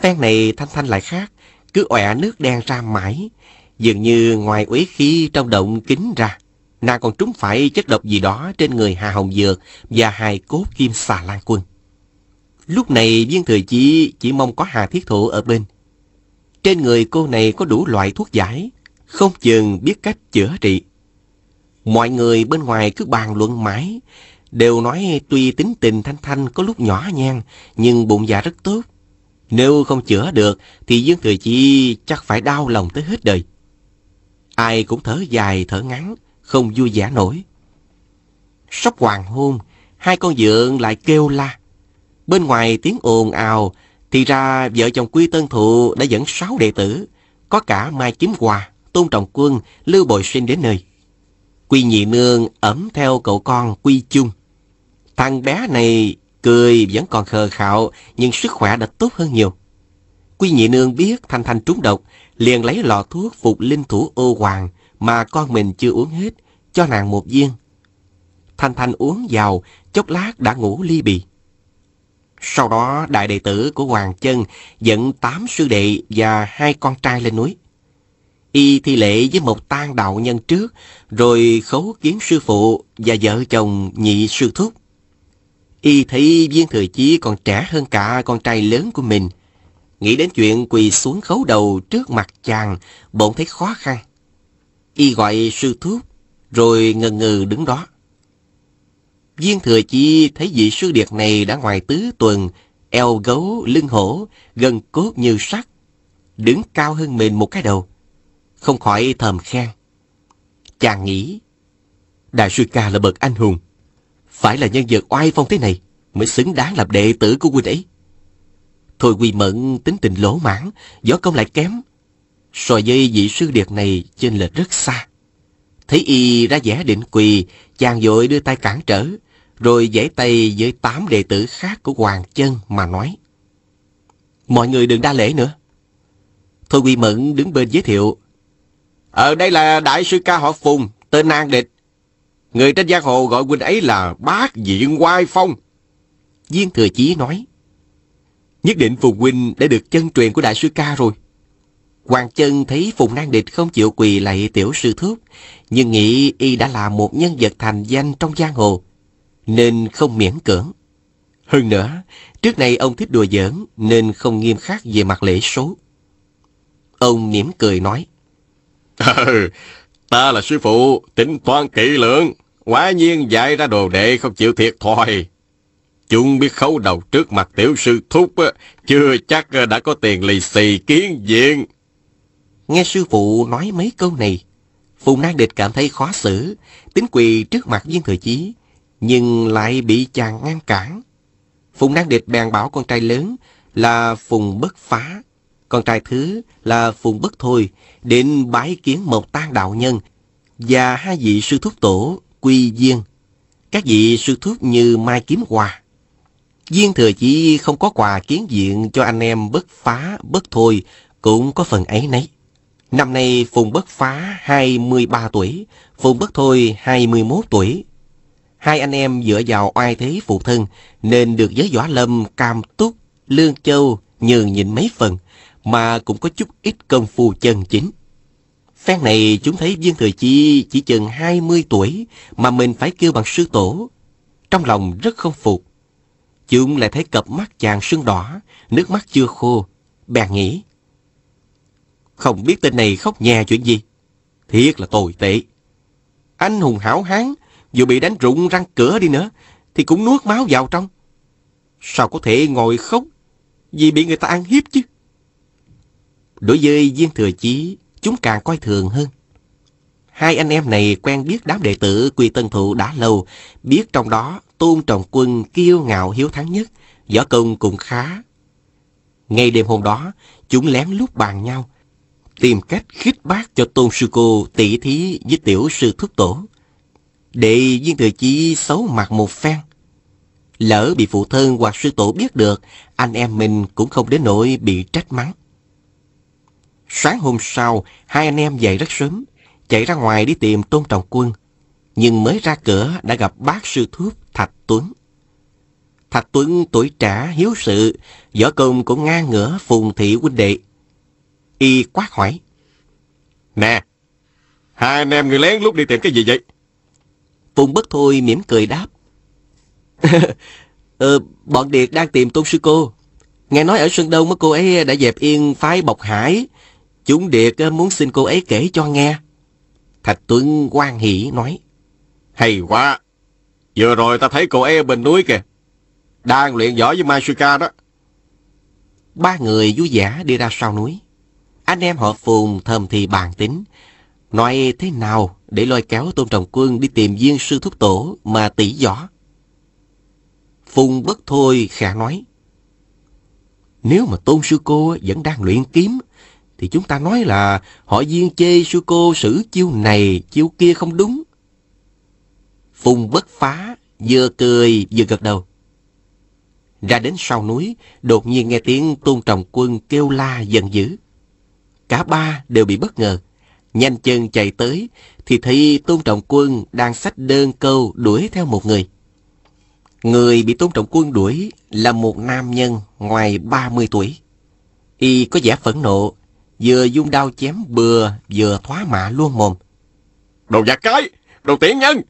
Phen này Thanh Thanh lại khác, cứ ọe nước đen ra mãi, dường như ngoài uế khí trong động kính ra. Nàng còn trúng phải chất độc gì đó trên người Hà Hồng Dược và hài cốt kim xà lan quân. Lúc này viên thừa chi chỉ mong có Hà Thiết Thụ ở bên. Trên người cô này có đủ loại thuốc giải, không chừng biết cách chữa trị. Mọi người bên ngoài cứ bàn luận mãi, đều nói tuy tính tình Thanh Thanh có lúc nhỏ nhen nhưng bụng dạ rất tốt. Nếu không chữa được thì Dương Thừa Chi chắc phải đau lòng tới hết đời. Ai cũng thở dài thở ngắn, không vui vẻ nổi. Sắp hoàng hôn, hai con dượng lại kêu la. Bên ngoài tiếng ồn ào, thì ra vợ chồng Quy Tân Thụ đã dẫn sáu đệ tử, có cả Mai Kiếm Hòa, Tôn Trọng Quân, Lưu Bồi Sinh đến nơi. Quy Nhị Nương ẩm theo cậu con Quy Chung. Thằng bé này cười vẫn còn khờ khạo, nhưng sức khỏe đã tốt hơn nhiều. Quy Nhị Nương biết Thanh Thanh trúng độc, liền lấy lọ thuốc phục linh thủ ô hoàng mà con mình chưa uống hết, cho nàng một viên. Thanh Thanh uống vào, chốc lát đã ngủ ly bì. Sau đó đại đệ tử của Hoàng Chân dẫn tám sư đệ và hai con trai lên núi. Y thi lễ với một tang đạo nhân trước, rồi khấu kiến sư phụ và vợ chồng nhị sư thúc. Y thấy viên thừa chí còn trẻ hơn cả con trai lớn của mình. Nghĩ đến chuyện quỳ xuống khấu đầu trước mặt chàng, bỗng thấy khó khăn. Y gọi sư thúc, rồi ngần ngừ đứng đó. Viên thừa chi thấy vị sư điệt này đã ngoài tứ tuần, eo gấu, lưng hổ, gần cốt như sắt, đứng cao hơn mình một cái đầu. Không khỏi thầm khen. Chàng nghĩ, Đại sư ca là bậc anh hùng, phải là nhân vật oai phong thế này mới xứng đáng làm đệ tử của huynh ấy. Thôi Quy Mẫn tính tình lỗ mãn, võ công lại kém. So với vị sư điệt này trên lệch rất xa. Thấy y ra vẻ định quỳ, chàng vội đưa tay cản trở, rồi giãy tay với tám đệ tử khác của Hoàng Chân mà nói. Mọi người đừng đa lễ nữa. Thôi Quy Mẫn đứng bên giới thiệu. Ở đây là đại sư ca họ Phùng, tên An Địch. Người trên giang hồ gọi huynh ấy là bác diện oai phong. Viên Thừa Chí nói. Nhất định Phùng Huynh đã được chân truyền của Đại sư ca rồi. Hoàng Chân thấy Phùng Nan Địch không chịu quỳ lạy tiểu sư thúc, nhưng nghĩ y đã là một nhân vật thành danh trong giang hồ, nên không miễn cưỡng. Hơn nữa, trước này ông thích đùa giỡn nên không nghiêm khắc về mặt lễ số. Ông mỉm cười nói. Ừ, (laughs) ta là sư phụ, tính toán kỹ lưỡng, quả nhiên dạy ra đồ đệ không chịu thiệt thòi. Chúng biết khấu đầu trước mặt tiểu sư thúc, chưa chắc đã có tiền lì xì kiến diện. Nghe sư phụ nói mấy câu này, Phùng Nang Địch cảm thấy khó xử, tính quỳ trước mặt viên thừa chí, nhưng lại bị chàng ngăn cản. Phùng Nang Địch bèn bảo con trai lớn là Phùng Bất Phá, con trai thứ là Phùng Bất Thôi, đến bái kiến một tan đạo nhân và hai vị sư thúc tổ Quy Viên. Các vị sư thúc như Mai Kiếm quà Viên thừa chỉ không có quà kiến diện cho anh em Bất Phá, Bất Thôi, cũng có phần ấy nấy. Năm nay Phùng Bất Phá 23 tuổi, Phùng Bất Thôi 21 tuổi. Hai anh em dựa vào oai thế phụ thân nên được giới võ lâm Cam Túc, Lương Châu nhường nhịn mấy phần mà cũng có chút ít công phu chân chính. Phen này chúng thấy Viên Thừa Chi chỉ chừng 20 tuổi mà mình phải kêu bằng sư tổ. Trong lòng rất không phục. Chúng lại thấy cặp mắt chàng sưng đỏ, nước mắt chưa khô. Bèn nghĩ. Không biết tên này khóc nhà chuyện gì. Thiệt là tồi tệ. Anh hùng hảo hán, dù bị đánh rụng răng cửa đi nữa, thì cũng nuốt máu vào trong. Sao có thể ngồi khóc vì bị người ta ăn hiếp chứ? Đối với viên thừa chí, chúng càng coi thường hơn. Hai anh em này quen biết đám đệ tử Quy Tân Thụ đã lâu, biết trong đó Tôn Trọng Quân kiêu ngạo hiếu thắng nhất, võ công cũng khá. Ngay đêm hôm đó, chúng lén lút bàn nhau, tìm cách khích bác cho Tôn Sư Cô tỷ thí với tiểu sư thúc tổ. Để viên thừa chí xấu mặt một phen. Lỡ bị phụ thân hoặc sư tổ biết được, anh em mình cũng không đến nỗi bị trách mắng. Sáng hôm sau, hai anh em dậy rất sớm, chạy ra ngoài đi tìm Tôn Trọng Quân. Nhưng mới ra cửa đã gặp bác sư thuốc Thạch Tuấn. Thạch Tuấn tuổi trẻ, hiếu sự, võ công cũng ngang ngửa phùng thị huynh đệ. Y quát hỏi. Nè, hai anh em người lén lúc đi tìm cái gì vậy? Phùng bất thôi mỉm cười đáp. (laughs) ờ, bọn Điệt đang tìm Tôn Sư Cô. Nghe nói ở Sơn Đông cô ấy đã dẹp yên phái Bọc Hải, Chúng Điệt muốn xin cô ấy kể cho nghe. Thạch Tuấn quan hỷ nói. Hay quá. Vừa rồi ta thấy cô ấy ở bên núi kìa. Đang luyện võ với Masuka đó. Ba người vui vẻ đi ra sau núi. Anh em họ Phùng thầm thì bàn tính. Nói thế nào để lôi kéo Tôn Trọng Quân đi tìm viên sư thúc tổ mà tỷ võ. Phùng bất thôi khả nói. Nếu mà Tôn Sư Cô vẫn đang luyện kiếm thì chúng ta nói là họ viên chê sư cô xử chiêu này, chiêu kia không đúng. Phùng bất phá, vừa cười vừa gật đầu. Ra đến sau núi, đột nhiên nghe tiếng tôn trọng quân kêu la giận dữ. Cả ba đều bị bất ngờ. Nhanh chân chạy tới, thì thấy tôn trọng quân đang xách đơn câu đuổi theo một người. Người bị tôn trọng quân đuổi là một nam nhân ngoài 30 tuổi. Y có vẻ phẫn nộ, vừa dung đao chém bừa, vừa thoá mạ luôn mồm. Đồ giặc cái! Đồ tiện nhân!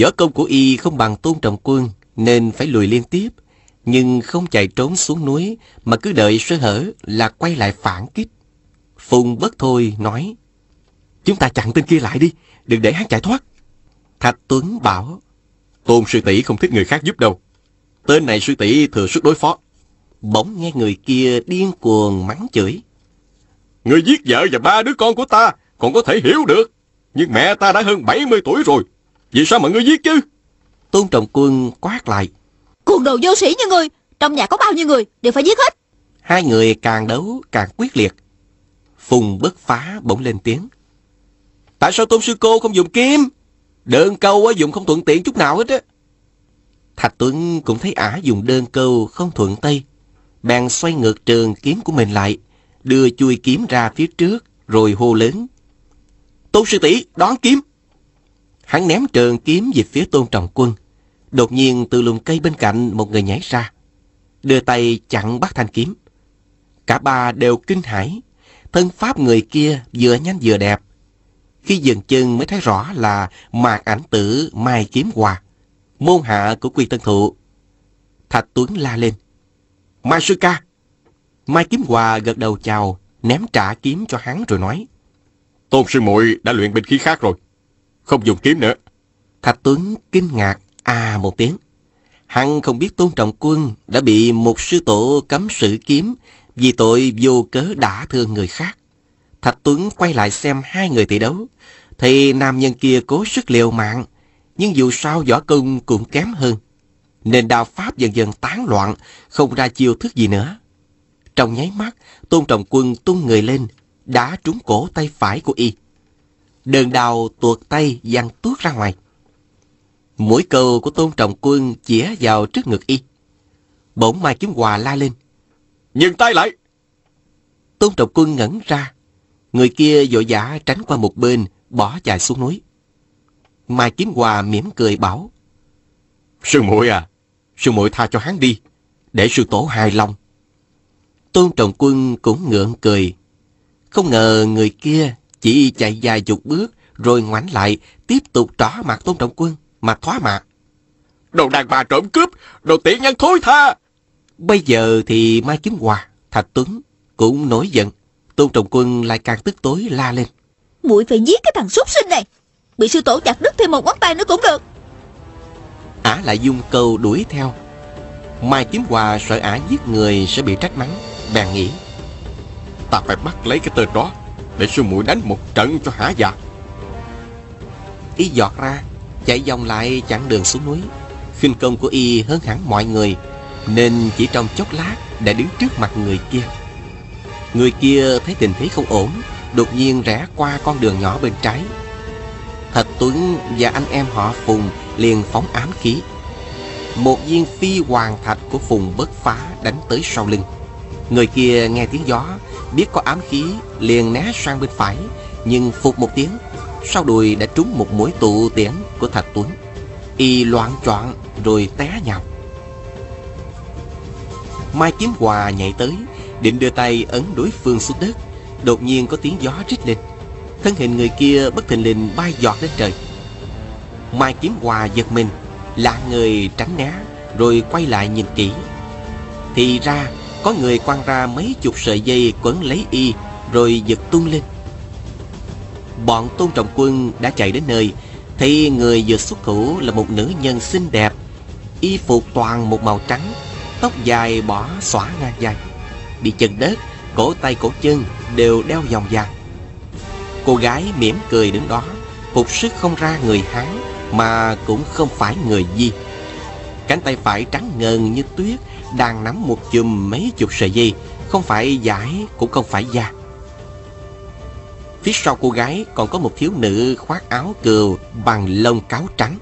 Võ công của y không bằng tôn trọng quân, nên phải lùi liên tiếp, nhưng không chạy trốn xuống núi, mà cứ đợi sơ hở là quay lại phản kích. Phùng bất thôi nói, Chúng ta chặn tên kia lại đi, đừng để hắn chạy thoát. Thạch Tuấn bảo, Tôn sư tỷ không thích người khác giúp đâu. Tên này sư tỷ thừa sức đối phó. Bỗng nghe người kia điên cuồng mắng chửi. Người giết vợ và ba đứa con của ta còn có thể hiểu được. Nhưng mẹ ta đã hơn 70 tuổi rồi. Vì sao mà ngươi giết chứ? Tôn Trọng Quân quát lại. Cuồng đồ vô sĩ như người. Trong nhà có bao nhiêu người đều phải giết hết. Hai người càng đấu càng quyết liệt. Phùng bất phá bỗng lên tiếng. Tại sao Tôn Sư Cô không dùng kiếm? Đơn câu dùng không thuận tiện chút nào hết á. Thạch Tuấn cũng thấy ả dùng đơn câu không thuận tay. Bèn xoay ngược trường kiếm của mình lại đưa chui kiếm ra phía trước, rồi hô lớn. Tôn sư tỷ đón kiếm. Hắn ném trường kiếm về phía tôn trọng quân. Đột nhiên từ lùm cây bên cạnh một người nhảy ra. Đưa tay chặn bắt thanh kiếm. Cả ba đều kinh hãi. Thân pháp người kia vừa nhanh vừa đẹp. Khi dừng chân mới thấy rõ là mạc ảnh tử Mai Kiếm Hòa, môn hạ của Quy Tân Thụ. Thạch Tuấn la lên. Mai Sư Ca! Mai Kiếm Hòa gật đầu chào, ném trả kiếm cho hắn rồi nói. Tôn sư muội đã luyện binh khí khác rồi. Không dùng kiếm nữa. Thạch Tuấn kinh ngạc, à một tiếng. Hắn không biết Tôn Trọng Quân đã bị một sư tổ cấm sử kiếm vì tội vô cớ đã thương người khác. Thạch Tuấn quay lại xem hai người tỷ đấu, thì nam nhân kia cố sức liều mạng, nhưng dù sao võ công cũng kém hơn. Nên đao pháp dần dần tán loạn, không ra chiêu thức gì nữa. Trong nháy mắt, Tôn Trọng Quân tung người lên, đã trúng cổ tay phải của y. Đơn đào tuột tay văng tuốt ra ngoài. Mũi cầu của Tôn Trọng Quân chĩa vào trước ngực y. Bỗng Mai Kiếm Hòa la lên. Dừng tay lại! Tôn Trọng Quân ngẩn ra. Người kia vội vã tránh qua một bên, bỏ chạy xuống núi. Mai Kiếm Hòa mỉm cười bảo. Sư muội à, sư muội tha cho hắn đi, để sư tổ hài lòng. Tôn Trọng Quân cũng ngượng cười. Không ngờ người kia chỉ chạy dài chục bước rồi ngoảnh lại tiếp tục trỏ mặt Tôn Trọng Quân mà thoá mạc. Đồ đàn bà trộm cướp, đồ tiện nhân thối tha. Bây giờ thì Mai Kiếm Hòa, Thạch Tuấn cũng nổi giận. Tôn Trọng Quân lại càng tức tối la lên. muội phải giết cái thằng súc sinh này. Bị sư tổ chặt đứt thêm một ngón tay nữa cũng được. Ả lại dung câu đuổi theo. Mai Kiếm Hòa sợ Ả giết người sẽ bị trách mắng, bèn nghĩ. Ta phải bắt lấy cái tên đó, để sư muội đánh một trận cho hả dạ. Y giọt ra, chạy vòng lại chặn đường xuống núi. khinh công của Y hơn hẳn mọi người, nên chỉ trong chốc lát đã đứng trước mặt người kia. Người kia thấy tình thế không ổn, đột nhiên rẽ qua con đường nhỏ bên trái. Thạch Tuấn và anh em họ Phùng liền phóng ám khí. Một viên phi hoàng thạch của Phùng bất phá đánh tới sau lưng. Người kia nghe tiếng gió, biết có ám khí, liền né sang bên phải, nhưng phục một tiếng, sau đùi đã trúng một mũi tụ tiễn của Thạch Tuấn. Y loạn choạng rồi té nhào. Mai Kiếm Hòa nhảy tới, định đưa tay ấn đối phương xuống đất. Đột nhiên có tiếng gió rít lên. Thân hình người kia bất thình lình bay giọt lên trời. Mai Kiếm Hòa giật mình, lạ người tránh né, rồi quay lại nhìn kỹ. Thì ra, có người quăng ra mấy chục sợi dây quấn lấy y, rồi giật tung lên. Bọn Tôn Trọng Quân đã chạy đến nơi, thì người vừa xuất thủ là một nữ nhân xinh đẹp, y phục toàn một màu trắng, tóc dài bỏ xõa ngang vai. Đi chân đất, cổ tay cổ chân đều đeo vòng vàng. Cô gái mỉm cười đứng đó, phục sức không ra người Hán mà cũng không phải người Di. Cánh tay phải trắng ngần như tuyết, đang nắm một chùm mấy chục sợi dây, không phải giải cũng không phải da. Phía sau cô gái còn có một thiếu nữ khoác áo cừu bằng lông cáo trắng.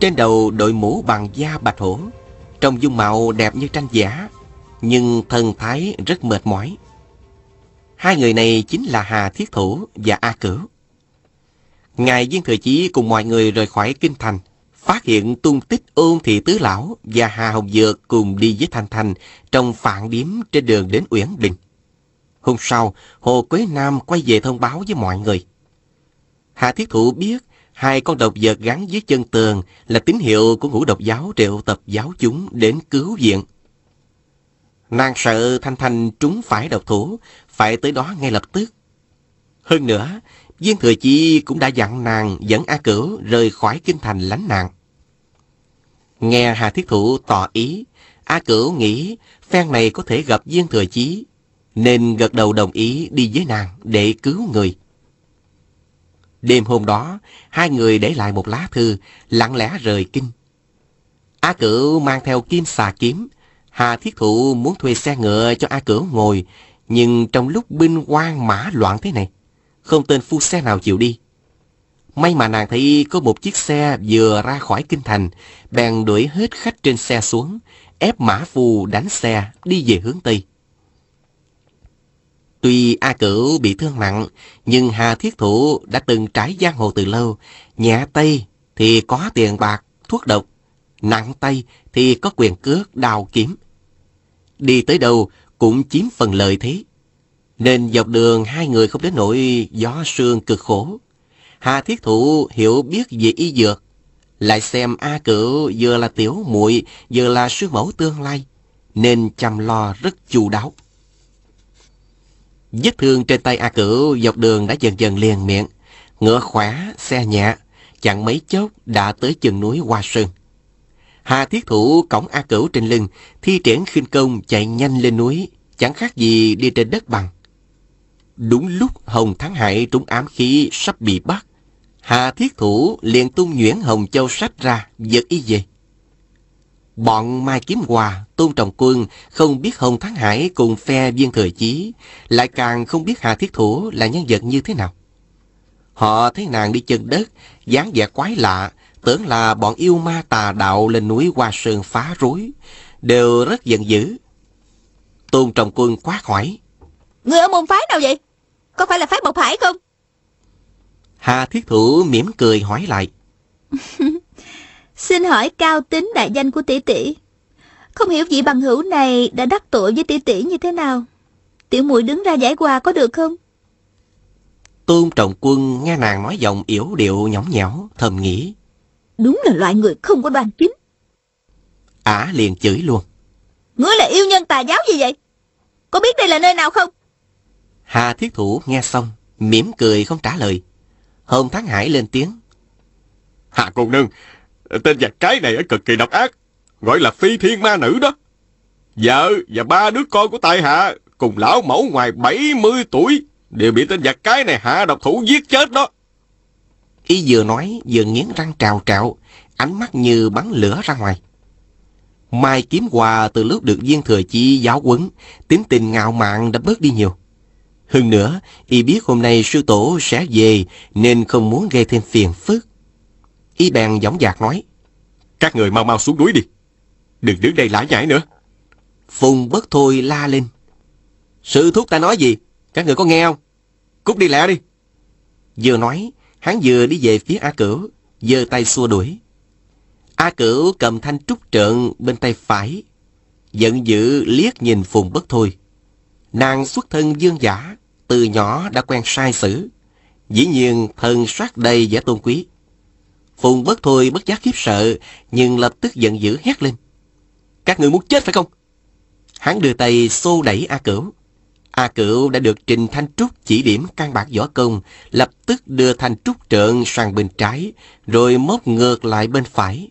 Trên đầu đội mũ bằng da bạch hổ, trông dung mạo đẹp như tranh giả, nhưng thần thái rất mệt mỏi. Hai người này chính là Hà Thiết Thủ và A Cửu. Ngài Viên Thừa Chí cùng mọi người rời khỏi Kinh Thành, phát hiện tung tích ôn thị tứ lão và Hà Hồng Dược cùng đi với Thanh Thanh trong phạn điếm trên đường đến Uyển Bình. Hôm sau, Hồ Quế Nam quay về thông báo với mọi người. Hà Thiết Thụ biết hai con độc vật gắn dưới chân tường là tín hiệu của ngũ độc giáo triệu tập giáo chúng đến cứu viện. Nàng sợ Thanh Thanh trúng phải độc thủ, phải tới đó ngay lập tức. Hơn nữa, Viên Thừa Chi cũng đã dặn nàng dẫn A Cửu rời khỏi kinh thành lánh nạn. Nghe Hà Thiết Thụ tỏ ý, A Cửu nghĩ phen này có thể gặp duyên Thừa Chí, nên gật đầu đồng ý đi với nàng để cứu người. Đêm hôm đó, hai người để lại một lá thư, lặng lẽ rời kinh. A Cửu mang theo kim xà kiếm, Hà Thiết Thụ muốn thuê xe ngựa cho A Cửu ngồi, nhưng trong lúc binh quan mã loạn thế này, không tên phu xe nào chịu đi. May mà nàng thấy có một chiếc xe vừa ra khỏi kinh thành, bèn đuổi hết khách trên xe xuống, ép mã phù đánh xe đi về hướng Tây. Tuy A Cửu bị thương nặng, nhưng Hà Thiết Thủ đã từng trải giang hồ từ lâu. Nhẹ tay thì có tiền bạc, thuốc độc. Nặng tay thì có quyền cước, đào kiếm. Đi tới đâu cũng chiếm phần lợi thế. Nên dọc đường hai người không đến nỗi gió sương cực khổ. Hà Thiết Thủ hiểu biết về y dược, lại xem A Cửu vừa là tiểu muội vừa là sư mẫu tương lai, nên chăm lo rất chu đáo. Vết thương trên tay A Cửu dọc đường đã dần dần liền miệng, ngựa khỏe, xe nhẹ, chẳng mấy chốc đã tới chân núi Hoa Sơn. Hà Thiết Thủ cõng A Cửu trên lưng, thi triển khinh công chạy nhanh lên núi, chẳng khác gì đi trên đất bằng. Đúng lúc Hồng Thắng Hải trúng ám khí sắp bị bắt, Hà Thiết Thủ liền tung nhuyễn Hồng Châu sách ra, giật y về. Bọn Mai Kiếm Hòa, Tôn Trọng Quân không biết Hồng Thắng Hải cùng phe viên thời chí, lại càng không biết Hà Thiết Thủ là nhân vật như thế nào. Họ thấy nàng đi chân đất, dáng vẻ quái lạ, tưởng là bọn yêu ma tà đạo lên núi Hoa Sơn phá rối, đều rất giận dữ. Tôn Trọng Quân quát hỏi. Người ở môn phái nào vậy? Có phải là phái Bộc Hải không? Hà Thiết Thủ mỉm cười hỏi lại. (laughs) Xin hỏi cao tính đại danh của tỷ tỷ. Không hiểu vị bằng hữu này đã đắc tội với tỷ tỷ như thế nào. Tiểu muội đứng ra giải quà có được không? Tôn Trọng Quân nghe nàng nói giọng yếu điệu nhõng nhẽo, thầm nghĩ. Đúng là loại người không có đoan chính. Ả liền chửi luôn. Ngươi là yêu nhân tà giáo gì vậy? Có biết đây là nơi nào không? Hà Thiết Thủ nghe xong, mỉm cười không trả lời. Hồng Thắng Hải lên tiếng. Hạ cô nương, tên giặc cái này cực kỳ độc ác, gọi là phi thiên ma nữ đó. Vợ và ba đứa con của tại hạ cùng lão mẫu ngoài 70 tuổi đều bị tên giặc cái này hạ độc thủ giết chết đó. Y vừa nói vừa nghiến răng trào trạo, ánh mắt như bắn lửa ra ngoài. Mai kiếm quà từ lúc được viên thừa chi giáo quấn, tính tình ngạo mạn đã bớt đi nhiều. Hơn nữa, y biết hôm nay sư tổ sẽ về nên không muốn gây thêm phiền phức. Y bèn giọng dạc nói. Các người mau mau xuống núi đi. Đừng đứng đây lải nhải nữa. Phùng bất thôi la lên. Sư thúc ta nói gì? Các người có nghe không? Cút đi lẹ đi. Vừa nói, hắn vừa đi về phía A Cửu, giơ tay xua đuổi. A Cửu cầm thanh trúc trợn bên tay phải, giận dữ liếc nhìn Phùng bất thôi. Nàng xuất thân dương giả, từ nhỏ đã quen sai sử. Dĩ nhiên thân sát đầy vẻ tôn quý. Phùng bất thôi bất giác khiếp sợ, nhưng lập tức giận dữ hét lên. Các người muốn chết phải không? Hắn đưa tay xô đẩy A Cửu. A Cửu đã được Trình Thanh Trúc chỉ điểm căn bản võ công, lập tức đưa Thanh Trúc trợn sang bên trái, rồi móc ngược lại bên phải.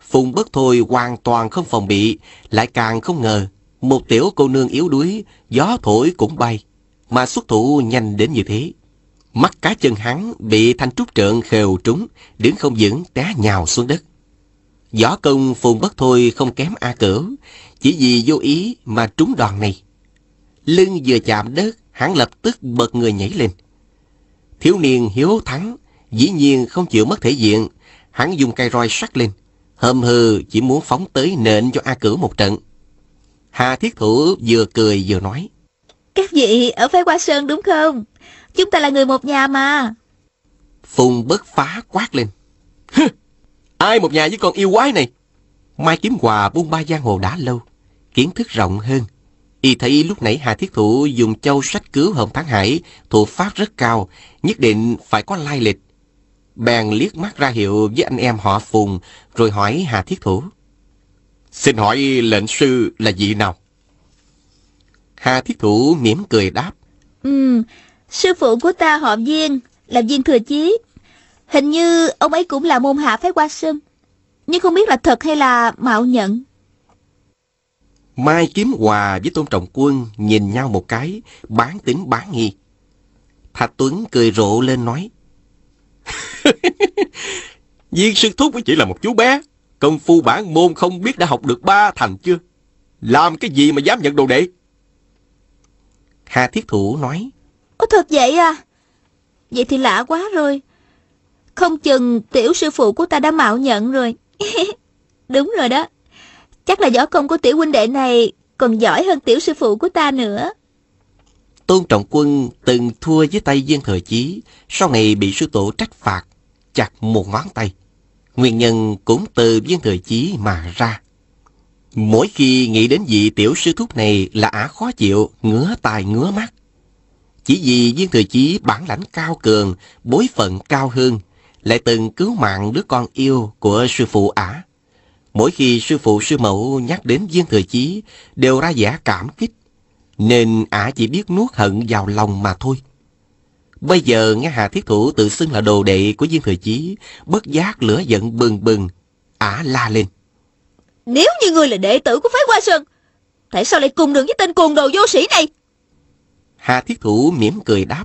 Phùng bất thôi hoàn toàn không phòng bị, lại càng không ngờ một tiểu cô nương yếu đuối, gió thổi cũng bay, mà xuất thủ nhanh đến như thế. Mắt cá chân hắn bị thanh trúc trượng khều trúng, đứng không vững té nhào xuống đất. Gió công phùng bất thôi không kém A Cửu, chỉ vì vô ý mà trúng đòn này. Lưng vừa chạm đất, hắn lập tức bật người nhảy lên. Thiếu niên hiếu thắng, dĩ nhiên không chịu mất thể diện, hắn dùng cây roi sắt lên, hầm hừ chỉ muốn phóng tới nện cho A Cửu một trận. Hà Thiết Thủ vừa cười vừa nói. Các vị ở phái Hoa Sơn đúng không? Chúng ta là người một nhà mà. Phùng bất phá quát lên. Ai một nhà với con yêu quái này? Mai Kiếm Hòa buôn ba giang hồ đã lâu, kiến thức rộng hơn. Y thấy lúc nãy Hà Thiết Thủ dùng châu sách cứu Hồng Thắng Hải, thuộc pháp rất cao, nhất định phải có lai lịch. Bèn liếc mắt ra hiệu với anh em họ Phùng, rồi hỏi Hà Thiết Thủ. Xin hỏi lệnh sư là vị nào? Hà Thiết Thủ mỉm cười đáp. Ừ, sư phụ của ta họ Viên, là Viên Thừa Chí. Hình như ông ấy cũng là môn hạ phái Hoa Sơn. Nhưng không biết là thật hay là mạo nhận. Mai Kiếm Hòa với Tôn Trọng Quân nhìn nhau một cái, bán tính bán nghi. Thạch Tuấn cười rộ lên nói. (laughs) Viên sư thúc chỉ là một chú bé, Công phu bản môn không biết đã học được ba thành chưa? Làm cái gì mà dám nhận đồ đệ? Hà Thiết Thủ nói. Ồ thật vậy à? Vậy thì lạ quá rồi. Không chừng tiểu sư phụ của ta đã mạo nhận rồi. (laughs) Đúng rồi đó. Chắc là võ công của tiểu huynh đệ này còn giỏi hơn tiểu sư phụ của ta nữa. Tôn Trọng Quân từng thua với tay viên thừa chí, sau này bị sư tổ trách phạt, chặt một ngón tay. Nguyên nhân cũng từ viên thời chí mà ra. Mỗi khi nghĩ đến vị tiểu sư thúc này là ả khó chịu, ngứa tai ngứa mắt. Chỉ vì viên thừa chí bản lãnh cao cường, bối phận cao hơn, lại từng cứu mạng đứa con yêu của sư phụ ả. Mỗi khi sư phụ sư mẫu nhắc đến viên thừa chí, đều ra vẻ cảm kích, nên ả chỉ biết nuốt hận vào lòng mà thôi. Bây giờ nghe Hà Thiết Thủ tự xưng là đồ đệ của viên thừa chí, bất giác lửa giận bừng bừng, ả la lên. Nếu như ngươi là đệ tử của phái Hoa Sơn, tại sao lại cùng đường với tên cuồng đồ vô sĩ này? Hà Thiết Thủ mỉm cười đáp.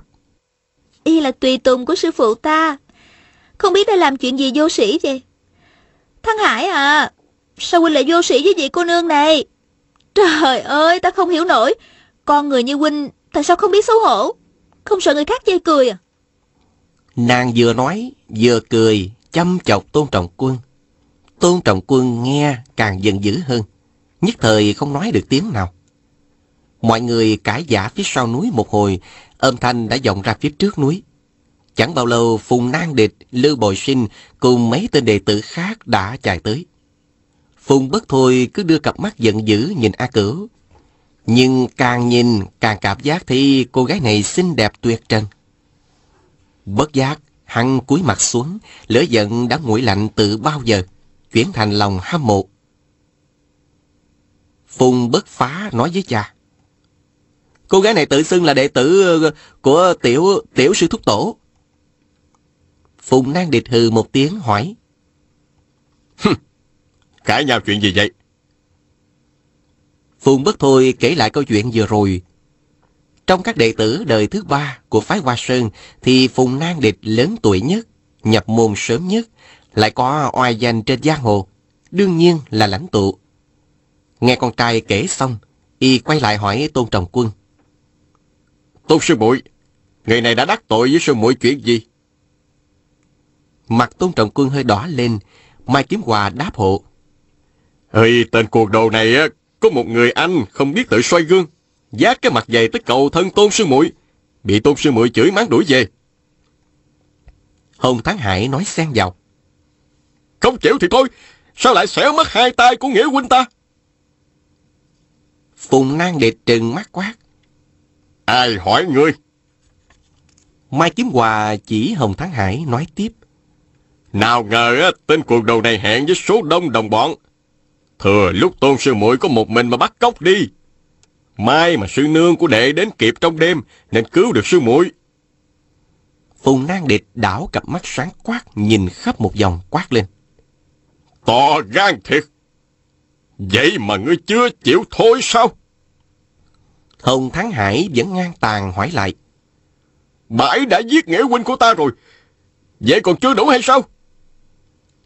Y là tùy tùng của sư phụ ta. Không biết đã làm chuyện gì vô sĩ vậy? Thăng Hải à, sao huynh lại vô sĩ với vị cô nương này? Trời ơi, ta không hiểu nổi. Con người như huynh, tại sao không biết xấu hổ? Không sợ người khác chê cười à? Nàng vừa nói, vừa cười, chăm chọc Tôn Trọng Quân. Tôn Trọng Quân nghe càng giận dữ hơn, nhất thời không nói được tiếng nào. Mọi người cãi giả phía sau núi một hồi, âm thanh đã vọng ra phía trước núi. Chẳng bao lâu Phùng Nang Địch, Lưu Bồi Sinh cùng mấy tên đệ tử khác đã chạy tới. Phùng bất thôi cứ đưa cặp mắt giận dữ nhìn A Cửu. Nhưng càng nhìn càng cảm giác thấy cô gái này xinh đẹp tuyệt trần. Bất giác, hắn cúi mặt xuống, lửa giận đã nguội lạnh từ bao giờ, chuyển thành lòng hâm mộ. Phùng bất phá nói với cha. Cô gái này tự xưng là đệ tử ờ, của tiểu tiểu sư thúc tổ. Phùng Nang Địch hừ một tiếng hỏi. Cãi nhau chuyện gì vậy? Phùng Bất Thôi kể lại câu chuyện vừa rồi. Trong các đệ tử đời thứ ba của phái Hoa Sơn thì Phùng Nang Địch lớn tuổi nhất, nhập môn sớm nhất, lại có oai danh trên giang hồ, đương nhiên là lãnh tụ. Nghe con trai kể xong, y quay lại hỏi Tôn Trọng Quân. Tôn sư muội, người này đã đắc tội với sư muội chuyện gì? Mặt Tôn Trọng Quân hơi đỏ lên, Mai Kiếm Hòa đáp hộ. Ơi, tên cuồng đồ này có một người anh không biết tự soi gương, giác cái mặt dày tới cầu thân tôn sư muội, bị tôn sư muội chửi mắng đuổi về. Hồng Thắng Hải nói xen vào. Không chịu thì thôi, sao lại xẻo mất hai tay của nghĩa huynh ta? Phùng Nang Địch trừng mắt quát. Ai hỏi ngươi? Mai Kiếm Hòa chỉ Hồng Thắng Hải nói tiếp. Nào ngờ á, tên cuồng đầu này hẹn với số đông đồng bọn. Thừa lúc tôn sư muội có một mình mà bắt cóc đi. Mai mà sư nương của đệ đến kịp trong đêm, nên cứu được sư muội. Phùng Nang Địch đảo cặp mắt sáng quát nhìn khắp một vòng quát lên. To gan thiệt. Vậy mà ngươi chưa chịu thôi sao? Hồng Thắng Hải vẫn ngang tàn hỏi lại. Bãi đã giết nghĩa huynh của ta rồi. Vậy còn chưa đủ hay sao?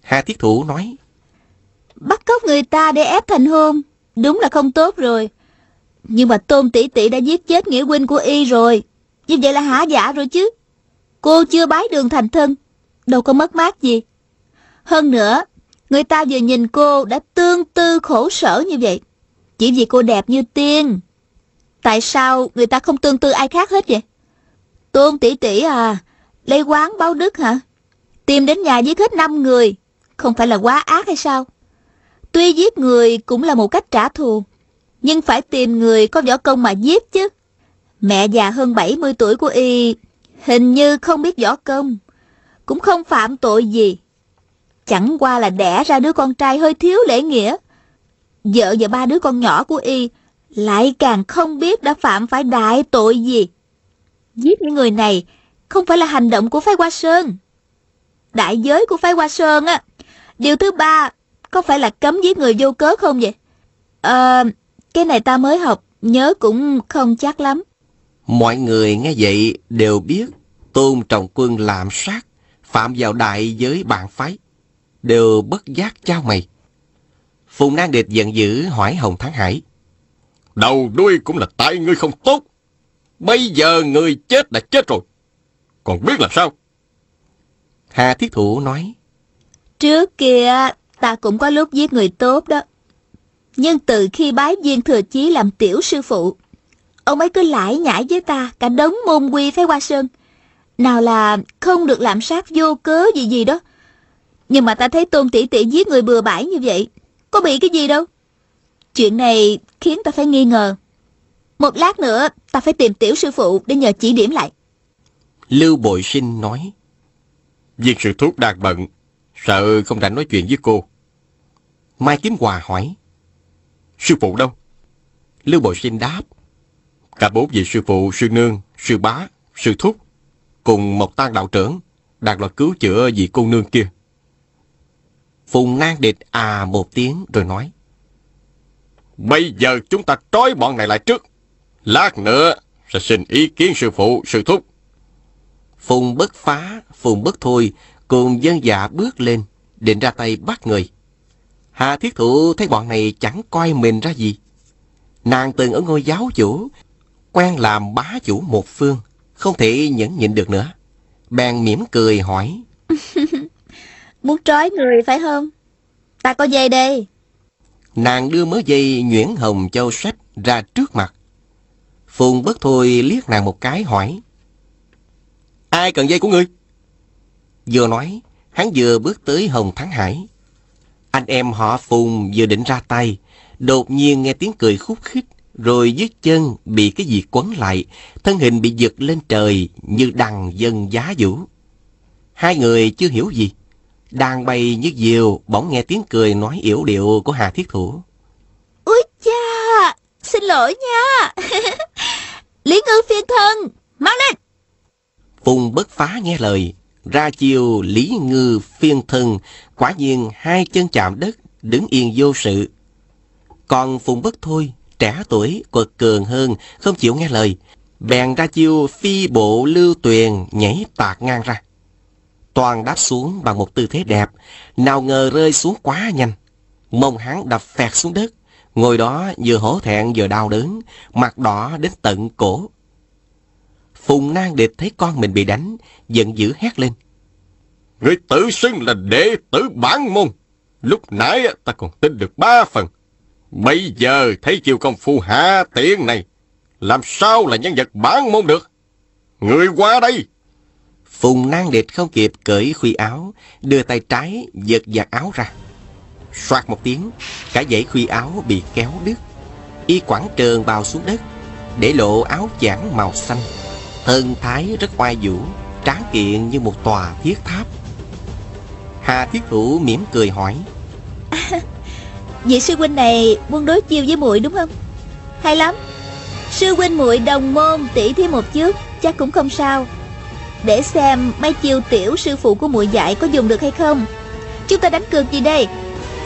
Hà Thiết Thủ nói. Bắt cóc người ta để ép thành hôn, đúng là không tốt rồi. Nhưng mà Tôn tỷ tỷ đã giết chết nghĩa huynh của y rồi. Như vậy là hả giả rồi chứ. Cô chưa bái đường thành thân, đâu có mất mát gì. Hơn nữa, người ta vừa nhìn cô đã tương tư khổ sở như vậy. Chỉ vì cô đẹp như tiên. Tại sao người ta không tương tư ai khác hết vậy? Tôn tỷ tỷ à, lấy quán báo đức hả? Tìm đến nhà giết hết năm người, không phải là quá ác hay sao? Tuy giết người cũng là một cách trả thù, nhưng phải tìm người có võ công mà giết chứ. Mẹ già hơn 70 tuổi của y hình như không biết võ công, cũng không phạm tội gì. Chẳng qua là đẻ ra đứa con trai hơi thiếu lễ nghĩa. Vợ và ba đứa con nhỏ của y lại càng không biết đã phạm phải đại tội gì. Giết những người này không phải là hành động của phái Hoa Sơn. Đại giới của phái Hoa Sơn á, điều thứ ba có phải là cấm giết người vô cớ không vậy? Ờ, cái này ta mới học, nhớ cũng không chắc lắm. Mọi người nghe vậy đều biết Tôn Trọng Quân làm sát, phạm vào đại giới bạn phái. Đều bất giác trao mày. Phùng Nang Địch giận dữ hỏi Hồng Thắng Hải. Đầu đuôi cũng là tại ngươi không tốt. Bây giờ người chết đã chết rồi. Còn biết làm sao? Hà Thiết Thủ nói. Trước kia ta cũng có lúc giết người tốt đó. Nhưng từ khi bái viên thừa chí làm tiểu sư phụ, Ông ấy cứ lải nhải với ta cả đống môn quy phái qua sơn. Nào là không được làm sát vô cớ gì gì đó. Nhưng mà ta thấy tôn tỷ tỷ giết người bừa bãi như vậy. Có bị cái gì đâu. Chuyện này khiến ta phải nghi ngờ. Một lát nữa ta phải tìm tiểu sư phụ để nhờ chỉ điểm lại. Lưu Bội Sinh nói. Viên sư thuốc đang bận, sợ không rảnh nói chuyện với cô. Mai Kiếm Hòa hỏi. Sư phụ đâu? Lưu Bội Sinh đáp. Cả bốn vị sư phụ, sư nương, sư bá, sư thúc, cùng một tan đạo trưởng, đang lo cứu chữa vị cô nương kia. Phùng Nang Địch à một tiếng rồi nói. Bây giờ chúng ta trói bọn này lại trước. Lát nữa sẽ xin ý kiến sư phụ, sư thúc. Phùng bất phá, phùng bất thôi, cùng dân dạ bước lên, định ra tay bắt người. Hà thiết thụ thấy bọn này chẳng coi mình ra gì. Nàng từng ở ngôi giáo chủ, quen làm bá chủ một phương, không thể nhẫn nhịn được nữa. Bèn mỉm cười hỏi. (laughs) Muốn trói người phải không? Ta có dây đây. Nàng đưa mớ dây nhuyễn hồng châu sách ra trước mặt. Phùng bất thôi liếc nàng một cái hỏi. Ai cần dây của ngươi? Vừa nói, hắn vừa bước tới Hồng Thắng Hải. Anh em họ Phùng vừa định ra tay, đột nhiên nghe tiếng cười khúc khích, rồi dưới chân bị cái gì quấn lại, thân hình bị giật lên trời như đằng dân giá vũ. Hai người chưa hiểu gì. Đang bay như diều, bỗng nghe tiếng cười nói yểu điệu của Hà Thiết Thủ. Úi cha, xin lỗi nha. (laughs) Lý ngư phiên thân, mau lên. Phùng bất phá nghe lời, ra chiều Lý Ngư phiên thân, quả nhiên hai chân chạm đất, đứng yên vô sự. Còn Phùng bất thôi, trẻ tuổi, quật cường hơn, không chịu nghe lời, bèn ra chiêu phi bộ lưu tuyền nhảy tạc ngang ra. Toàn đáp xuống bằng một tư thế đẹp, nào ngờ rơi xuống quá nhanh. Mông hắn đập phẹt xuống đất, ngồi đó vừa hổ thẹn vừa đau đớn, mặt đỏ đến tận cổ. Phùng Nang Địch thấy con mình bị đánh, giận dữ hét lên. Người tự xưng là đệ tử bản môn. Lúc nãy ta còn tin được ba phần. Bây giờ thấy chiều công phu hạ tiện này, làm sao là nhân vật bản môn được? Người qua đây! Phùng Nang Địch không kịp cởi khuy áo, đưa tay trái giật giặt áo ra. Soạt một tiếng, cả dãy khuy áo bị kéo đứt. Y quảng trơn bào xuống đất, để lộ áo chản màu xanh. Thân thái rất oai vũ, tráng kiện như một tòa thiết tháp. Hà Thiết Thủ mỉm cười hỏi. (laughs) Vị sư huynh này muốn đối chiêu với muội đúng không? Hay lắm. Sư huynh muội đồng môn tỷ thí một chút, chắc cũng không sao. Để xem mấy chiêu tiểu sư phụ của muội dạy có dùng được hay không. Chúng ta đánh cược gì đây?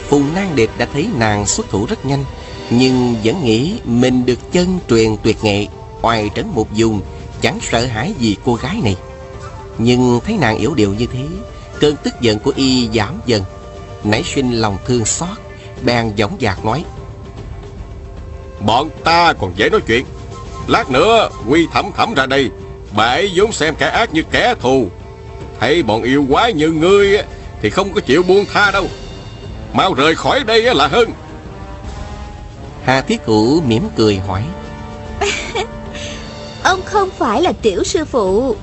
Phùng Nang Điệp đã thấy nàng xuất thủ rất nhanh, nhưng vẫn nghĩ mình được chân truyền tuyệt nghệ, oai trấn một dùng, chẳng sợ hãi gì cô gái này. Nhưng thấy nàng yếu điệu như thế, cơn tức giận của y giảm dần, nảy sinh lòng thương xót, bèn dõng dạc nói. Bọn ta còn dễ nói chuyện. Lát nữa quy thẩm thẩm ra đây, bà ấy vốn xem kẻ ác như kẻ thù. Thấy bọn yêu quái như ngươi thì không có chịu buông tha đâu. Mau rời khỏi đây là hơn. Hà Thiết Hữu mỉm cười hỏi. Ông không phải là tiểu sư phụ.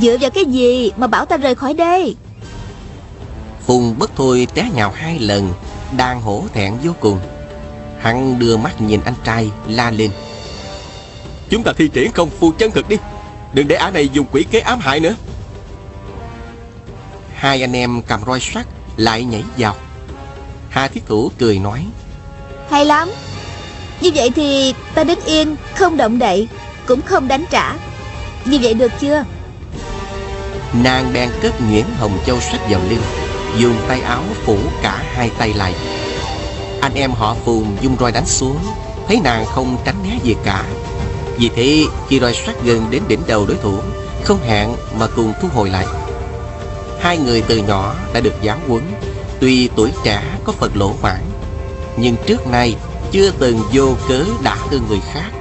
Dựa vào cái gì mà bảo ta rời khỏi đây? Phùng bất thôi té nhào hai lần Đang hổ thẹn vô cùng. Hắn đưa mắt nhìn anh trai la lên. Chúng ta thi triển công phu chân thực đi. Đừng để ả này dùng quỷ kế ám hại nữa. Hai anh em cầm roi sắt lại nhảy vào. Hà Thiết Thủ cười nói. Hay lắm. Như vậy thì ta đứng yên Không động đậy cũng không đánh trả. Như vậy được chưa? Nàng bèn cất nguyễn hồng châu sách vào lưng, Dùng tay áo phủ cả hai tay lại. Anh em họ Phùng dung roi đánh xuống, Thấy nàng không tránh né gì cả. Vì thế, khi roi sát gần đến đỉnh đầu đối thủ, Không hẹn mà cùng thu hồi lại. Hai người từ nhỏ đã được giáo huấn, Tuy tuổi trẻ có phần lỗ mãn, Nhưng trước nay chưa từng vô cớ đả thương người khác.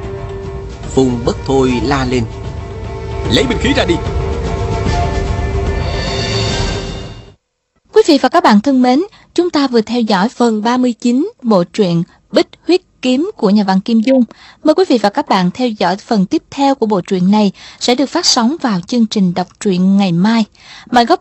Phùng bất thôi la lên Lấy binh khí ra đi Quý vị và các bạn thân mến, chúng ta vừa theo dõi phần 39 bộ truyện Bích Huyết kiếm của nhà văn Kim Dung. Mời quý vị và các bạn theo dõi phần tiếp theo của bộ truyện này sẽ được phát sóng vào chương trình đọc truyện ngày mai. Mời góc